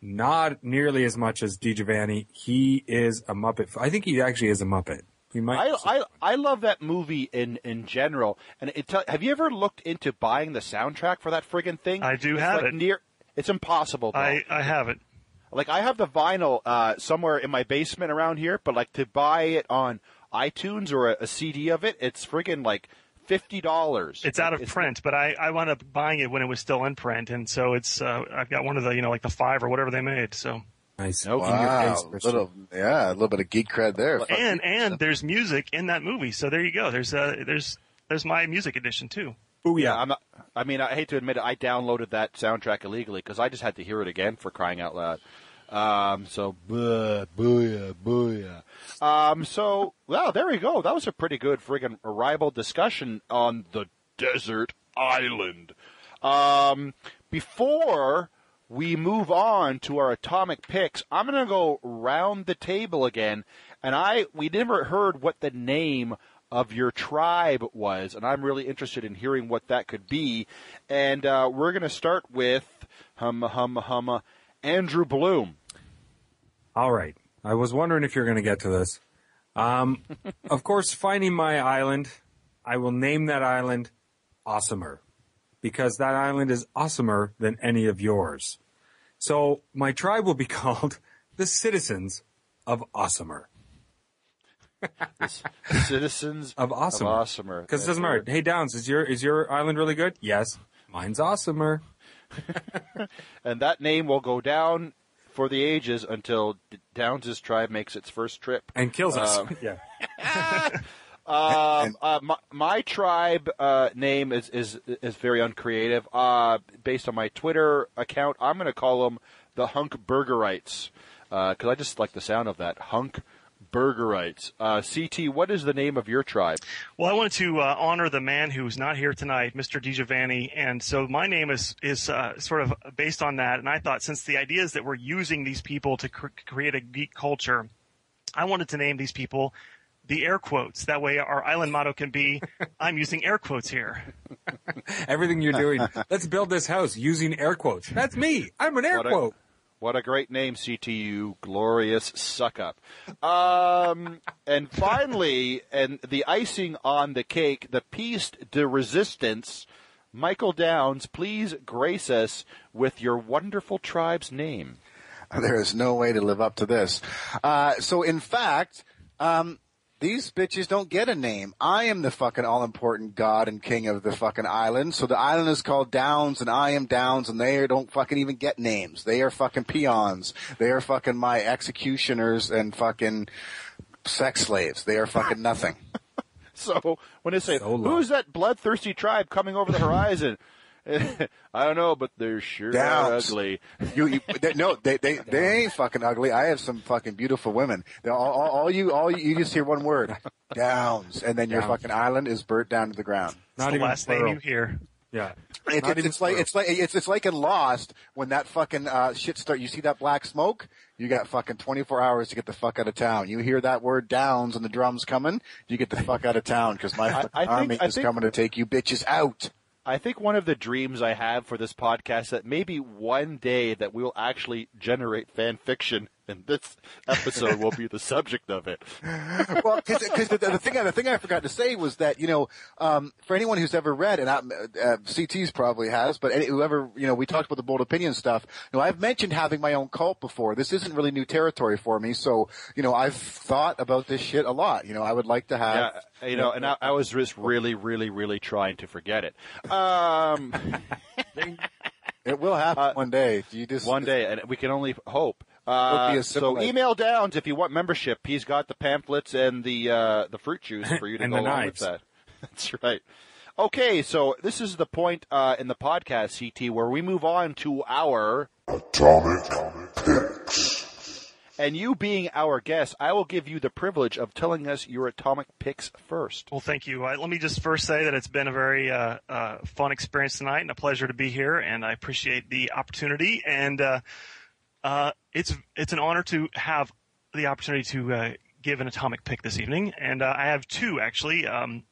not nearly as much as DiGiovanni. He is a Muppet. I think he actually is a Muppet. He might. I, I I love that movie in in general. And it tell, have you ever looked into buying the soundtrack for that friggin' thing? I do It's have like it. Near, it's impossible. Though. I I have it. Like I have the vinyl uh, somewhere in my basement around here, but like to buy it on iTunes or a, a CD of it, it's friggin' like fifty dollars. It's out of print, but I, I wound up buying it when it was still in print, and so it's uh, I've got one of the you know like the five or whatever they made. So Nice. Nope. In your Wow, face, Christian. little, yeah, a little bit of geek cred there. Fuck and you. and there's music in that movie, so there you go. There's uh there's there's my music edition too. Booyah. Yeah, I'm not, I mean, I hate to admit it, I downloaded that soundtrack illegally because I just had to hear it again for crying out loud. Um, so, boo, booyah, booyah. Um, so, well, there we go. That was a pretty good friggin' arrival discussion on the desert island. Um, before we move on to our atomic picks, I'm going to go round the table again, and I we never heard what the name of your tribe was, and I'm really interested in hearing what that could be. And uh, we're going to start with hum hum hum Andrew Bloom. All right. I was wondering if you're going to get to this. Um, of course, finding my island, I will name that island Awesomer because that island is awesomer than any of yours. So my tribe will be called the Citizens of Awesomer. Citizens Of Awesomer. Of Awesomer. Because it doesn't matter. Hey Downs, is your is your island really good? Yes. Mine's awesomer. And that name will go down for the ages until D- Downs' tribe makes its first trip. And kills us. Um, yeah. Um, uh, my, my tribe uh, name is, is is very uncreative. Uh, based on my Twitter account, I'm going to call them the Hunk Burgerites because I just like the sound of that Hunk Burgerites. Uh, CT, what is the name of your tribe? Well, I wanted to uh, honor the man who's not here tonight, Mr. DiGiovanni, and so my name is is uh, sort of based on that. And I thought since the idea is that we're using these people to cr- create a geek culture, I wanted to name these people the air quotes. That way, our island motto can be, "I'm using air quotes here." Everything you're doing. Let's build this house using air quotes. That's me. I'm an air What a- quote. What a great name, CTU, glorious suck up. Um, and finally, and the icing on the cake, the piece de resistance. Michael Downs, please grace us with your wonderful tribe's name. There is no way to live up to this. Uh, so in fact, um, these bitches don't get a name. I am the fucking all important god and king of the fucking island. So the island is called Downs and I am Downs and they don't fucking even get names. They are fucking peons. They are fucking my executioners and fucking sex slaves. They are fucking nothing. So when they say, So "Who's that bloodthirsty tribe coming over the horizon?" I don't know, but they're sure Downs. ugly. You, you they, no, they, they, they ain't fucking ugly. I have some fucking beautiful women. They're all, all, all you, all you, you just hear one word, downs, and then your Downs. fucking island is burnt down to the ground. It's Not the even last name you hear. Yeah. It's, Not it's, it's like it's like it's it's like in Lost when that fucking uh, shit start. You see that black smoke? You got fucking 24 hours to get the fuck out of town. You hear that word downs and the drums coming, you get the fuck out of town because my fucking I army I is think- coming to take you bitches out. I think one of the dreams I have for this podcast that maybe one day that we will actually generate fan fiction, and this episode will be the subject of it. well, because the, the thing the thing I forgot to say was that you know um, for anyone who's ever read and I, uh, CT's probably has, but any, whoever you know we talked about the bold opinion stuff. You know, I've mentioned having my own cult before. This isn't really new territory for me, so you know I've thought about this shit a lot. You know, I would like to have. Yeah, you know, and I, I was just really, really, really trying to forget it. Um, It will happen one day. You just one day, and we can only hope. It'll Uh, be so email Downs if you want membership. He's got the pamphlets and the uh, the fruit juice for you to And go the along knives. with that. That's right. Okay, so this is the point uh, in the podcast, CT, where we move on to our Atomic Picks. and you being our guest, I will give you the privilege of telling us your atomic picks first. Well, thank you. Uh, let me just first say that it's been a very uh, uh, fun experience tonight and a pleasure to be here, and I appreciate the opportunity. And uh, it's it's an honor to have the opportunity to uh, give an atomic pick this evening, and uh, I have two actually. Um,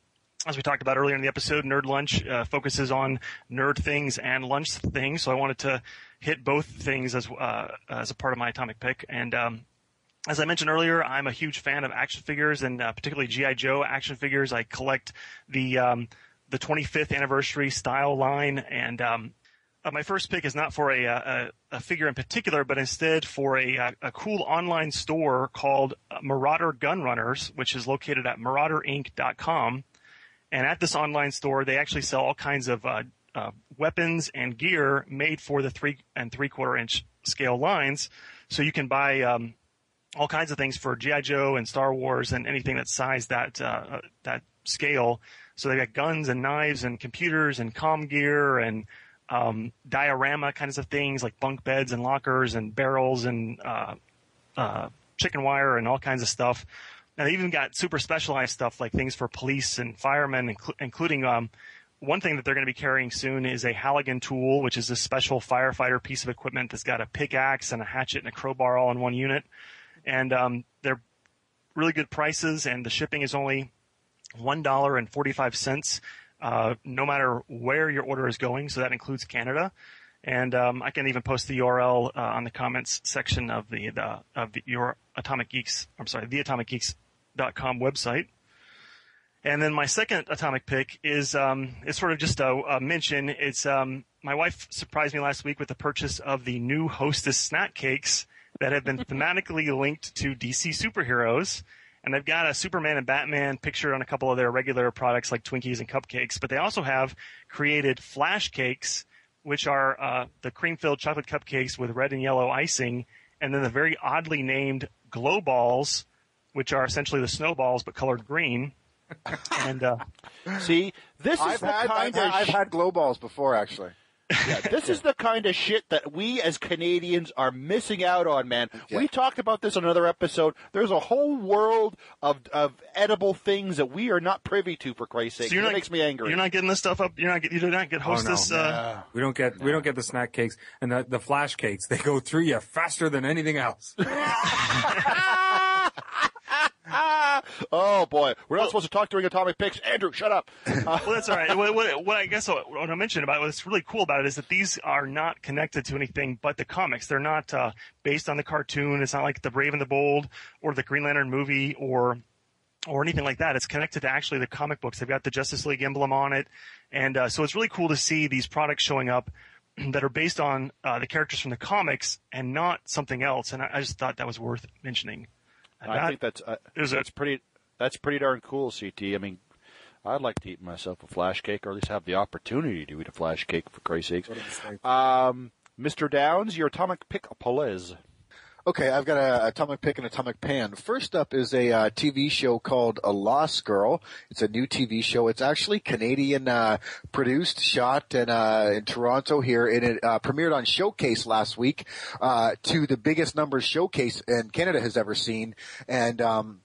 as we talked about earlier in the episode, Nerd Lunch uh, focuses on nerd things and lunch things, so I wanted to hit both things as uh, as a part of my atomic pick. And um, as I mentioned earlier, I'm a huge fan of action figures and particularly GI Joe action figures. I collect the um, the 25th anniversary style line, and um, uh, my first pick is not for a, a, a figure in particular, but instead for a, a, a cool online store called uh, Marauder Gun Runners, which is located at marauderinc.com. And at this online store, they actually sell all kinds of uh, uh, weapons and gear made for the three and three quarter inch scale lines. So you can buy um, all kinds of things for GI Joe and Star Wars and anything that's size that uh, that scale. So they've got guns and knives and computers and com gear and um, diorama kinds of things like bunk beds and lockers and barrels and uh, uh, chicken wire and all kinds of stuff. And they even got super specialized stuff like things for police and firemen, inclu- including um, one thing that they're going to be carrying soon is a Halligan tool, which is a special firefighter piece of equipment that's got a pickaxe and a hatchet and a crowbar all in one unit. And um, they're really good prices, and the shipping is only one dollar and forty five cents, uh, no matter where your order is going. So that includes Canada. And um, I can even post the URL uh, on the comments section of the, the of the, your Atomic Geeks. I'm sorry, theatomicgeeks.com website. And then my second atomic pick is um, it's sort of just a, a mention. It's um, my wife surprised me last week with the purchase of the new Hostess snack cakes that have been thematically linked to DC superheroes. And they've got a Superman and Batman picture on a couple of their regular products like Twinkies and cupcakes, but they also have created flash cakes, which are uh, the cream-filled chocolate cupcakes with red and yellow icing, and then the very oddly named glow balls, which are essentially the snowballs but colored green. and uh, See, this is I've the had kind I've, of I've had glow balls before, actually. Yeah, this is the kind of shit that we as Canadians are missing out on, man. We talked about this on another episode. There's a whole world of of edible things that we are not privy to. For Christ's sake, so you're it not, makes me angry. You're not getting this stuff up. You're not. Get, you do not get Hostess. no. uh, We don't get we don't get the snack cakes and the, the flash cakes. They go through you faster than anything else. oh boy, we're not supposed to talk during atomic picks. Andrew, shut up. Well, that's all right. What, what, what I guess what, what I mentioned about what's really cool about it is that these are not connected to anything but the comics. They're not uh, based on the cartoon. It's not like the Brave and the Bold or the Green Lantern movie or or anything like that. It's connected to actually the comic books. They've got the Justice League emblem on it, and uh, so it's really cool to see these products showing up that are based on uh, the characters from the comics and not something else. And I, I just thought that was worth mentioning. And I that- think that's uh, is a- that's pretty that's pretty darn cool, CT. I mean, I'd like to eat myself a flash cake, or at least have the opportunity to eat a flash cake for Christ's sakes. Um, Mr. Downs, your atomic pick, please. Okay, I've got a atomic pick and atomic pan. First up is a uh, TV show called A Lost Girl. It's a new TV show. It's actually Canadian uh, produced, shot in uh, in Toronto here, and it uh, premiered on Showcase last week uh, to the biggest numbers Showcase in Canada has ever seen, and. Um,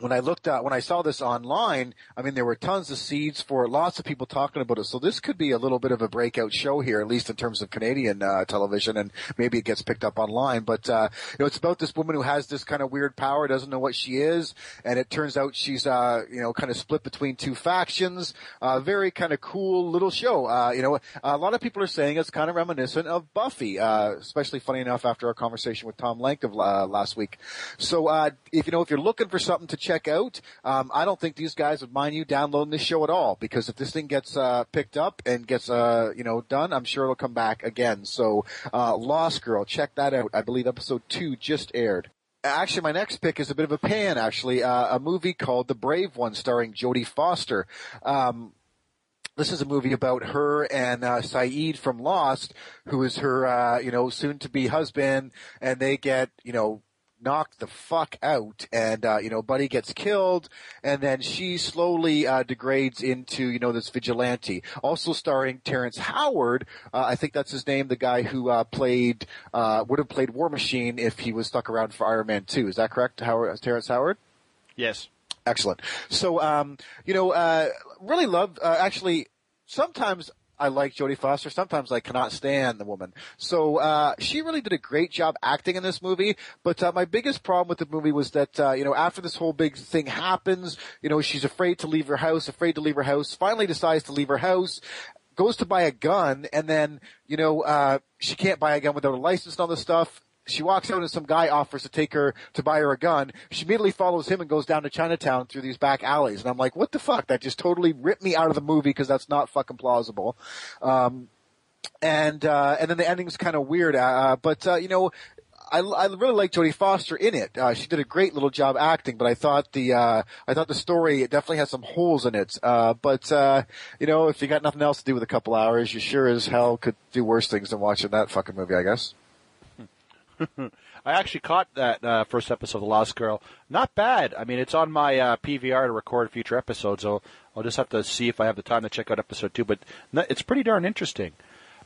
when I looked at when I saw this online, I mean there were tons of seeds for lots of people talking about it. So this could be a little bit of a breakout show here, at least in terms of Canadian uh, television, and maybe it gets picked up online. But uh, you know, it's about this woman who has this kind of weird power, doesn't know what she is, and it turns out she's uh, you know kind of split between two factions. Uh, very kind of cool little show. Uh, you know, a lot of people are saying it's kind of reminiscent of Buffy, uh, especially funny enough after our conversation with Tom Lank of uh, last week. So uh, if you know if you're looking for something to check out, um, I don't think these guys would mind you downloading this show at all because if this thing gets uh, picked up and gets uh, you know done, I'm sure it'll come back again. So uh, Lost Girl, check that out. I believe episode two just aired. Actually, my next pick is a bit of a pan. Actually, uh, a movie called The Brave One, starring Jodie Foster. Um, this is a movie about her and uh, Sayid from Lost, who is her, uh, you know, soon-to-be husband, and they get, you know, knocked the fuck out and uh, you know buddy gets killed and then she slowly uh, degrades into you know this vigilante also starring terrence howard uh, i think that's his name the guy who uh, played uh, would have played war machine if he was stuck around for iron man 2 is that correct howard, terrence howard Yes. Excellent. So, um, you know, uh, really love, uh, actually, sometimes I like Jodie Foster. Sometimes I cannot stand the woman. So, uh, she really did a great job acting in this movie. But, uh, my biggest problem with the movie was that, uh, you know, after this whole big thing happens, you know, she's afraid to leave her house, afraid to leave her house, finally decides to leave her house, goes to buy a gun, and then, you know, uh, she can't buy a gun without a license and all this stuff. She walks out and some guy offers to take her to buy her a gun. She immediately follows him and goes down to Chinatown through these back alleys. And I'm like, what the fuck? That just totally ripped me out of the movie because that's not fucking plausible. Um, and uh, and then the ending's kind of weird. Uh, but uh, you know, I, I really like Jodie Foster in it. Uh, she did a great little job acting, but I thought the uh, I thought the story definitely has some holes in it. Uh, but uh, you know, if you got nothing else to do with a couple hours, you sure as hell could do worse things than watching that fucking movie. I guess. I actually caught that uh, first episode of The Lost Girl. Not bad. I mean, it's on my uh, PVR to record future episodes, so I'll just have to see if I have the time to check out episode two. But it's pretty darn interesting.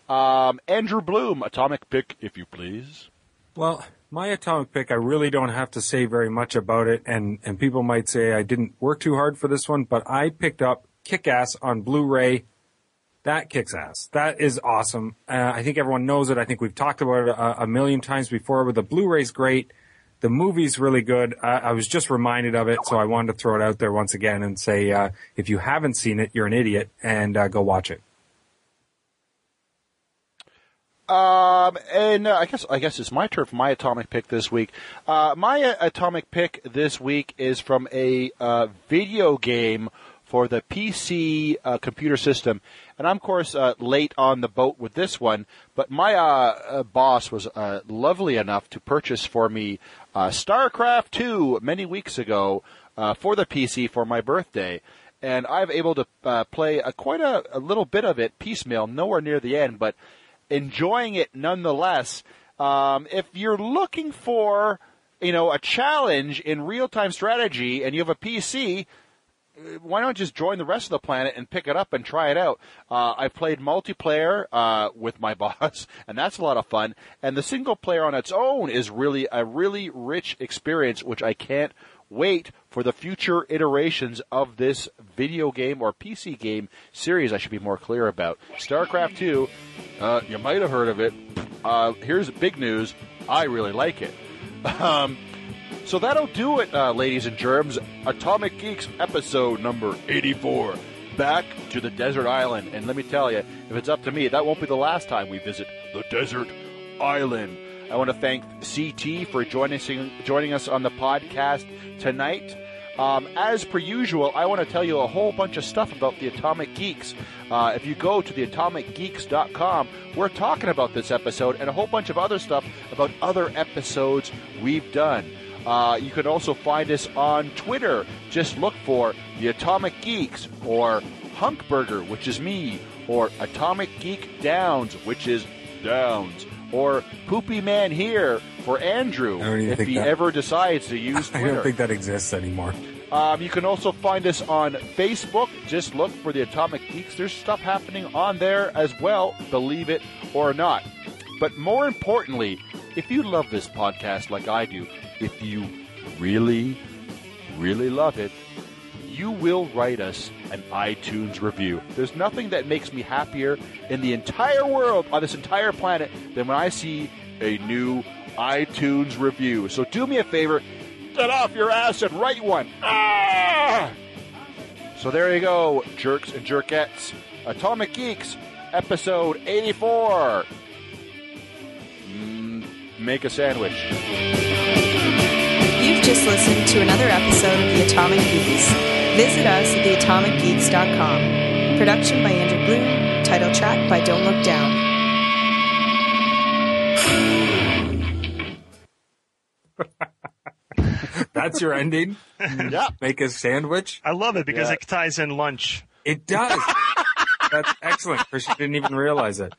Um, Andrew Bloom, atomic pick, if you please. Well, my atomic pick, I really don't have to say very much about it, and, and people might say I didn't work too hard for this one, but I picked up Kick Ass on Blu-ray. That kicks ass. That is awesome. Uh, I think everyone knows it. I think we've talked about it a, a million times before, but the Blu-ray's great. The movie's really good. Uh, I was just reminded of it, so I wanted to throw it out there once again and say, uh, if you haven't seen it, you're an idiot, and uh, go watch it. Um, and uh, I guess I guess it's my turn for my atomic pick this week. Uh, my uh, atomic pick this week is from a uh, video game for the PC uh, computer system, and I'm of course uh, late on the boat with this one. But my boss was lovely enough to purchase for me StarCraft 2 many weeks ago for the PC for my birthday. And I've able to play a, quite a, a little bit of it piecemeal, nowhere near the end, but enjoying it nonetheless. Um, if you're looking for, you know, a challenge in real-time strategy and you have a PC, uh, why not just join the rest of the planet and pick it up and try it out? Uh, I played multiplayer uh, with my boss, and that's a lot of fun. And the single player on its own is really a really rich experience, which I can't wait for the future iterations of this video game or PC game series. I should be more clear about StarCraft Two. Uh, you might have heard of it. Uh, here's big news. I really like it. Um, so that'll do it, uh, ladies and germs. Atomic Geeks episode number 84. Back to the desert island. And let me tell you, if it's up to me, that won't be the last time we visit the desert island. I want to thank CT for joining joining us on the podcast tonight. Um, as per usual, I want to tell you a whole bunch of stuff about the Atomic Geeks. Uh, if you go to theatomicgeeks.com, we're talking about this episode and a whole bunch of other stuff about other episodes we've done. Uh, you can also find us on Twitter. Just look for the Atomic Geeks or Hunkburger, which is me, or Atomic Geek Downs, which is Downs or Poopy Man here for Andrew if he that, ever decides to use Twitter. I don't think that exists anymore. Um, you can also find us on Facebook. Just look for the Atomic Geeks. There's stuff happening on there as well, believe it or not. But more importantly, if you love this podcast like I do, if you really, really love it, you will write us an iTunes review. There's nothing that makes me happier in the entire world, on this entire planet, than when I see a new iTunes review. So do me a favor, get off your ass and write one. Ah! So there you go, jerks and jerkettes. Atomic Geeks, episode 84. Mm, make a sandwich. You've just listened to another episode of The Atomic Geeks. Visit us at theatomicgeeks.com. Production by Andrew Bloom. Title track by Don't Look Down. That's your ending? Yeah. Make a sandwich? I love it because Yeah. it ties in lunch. It does. That's excellent. Christian didn't even realize it.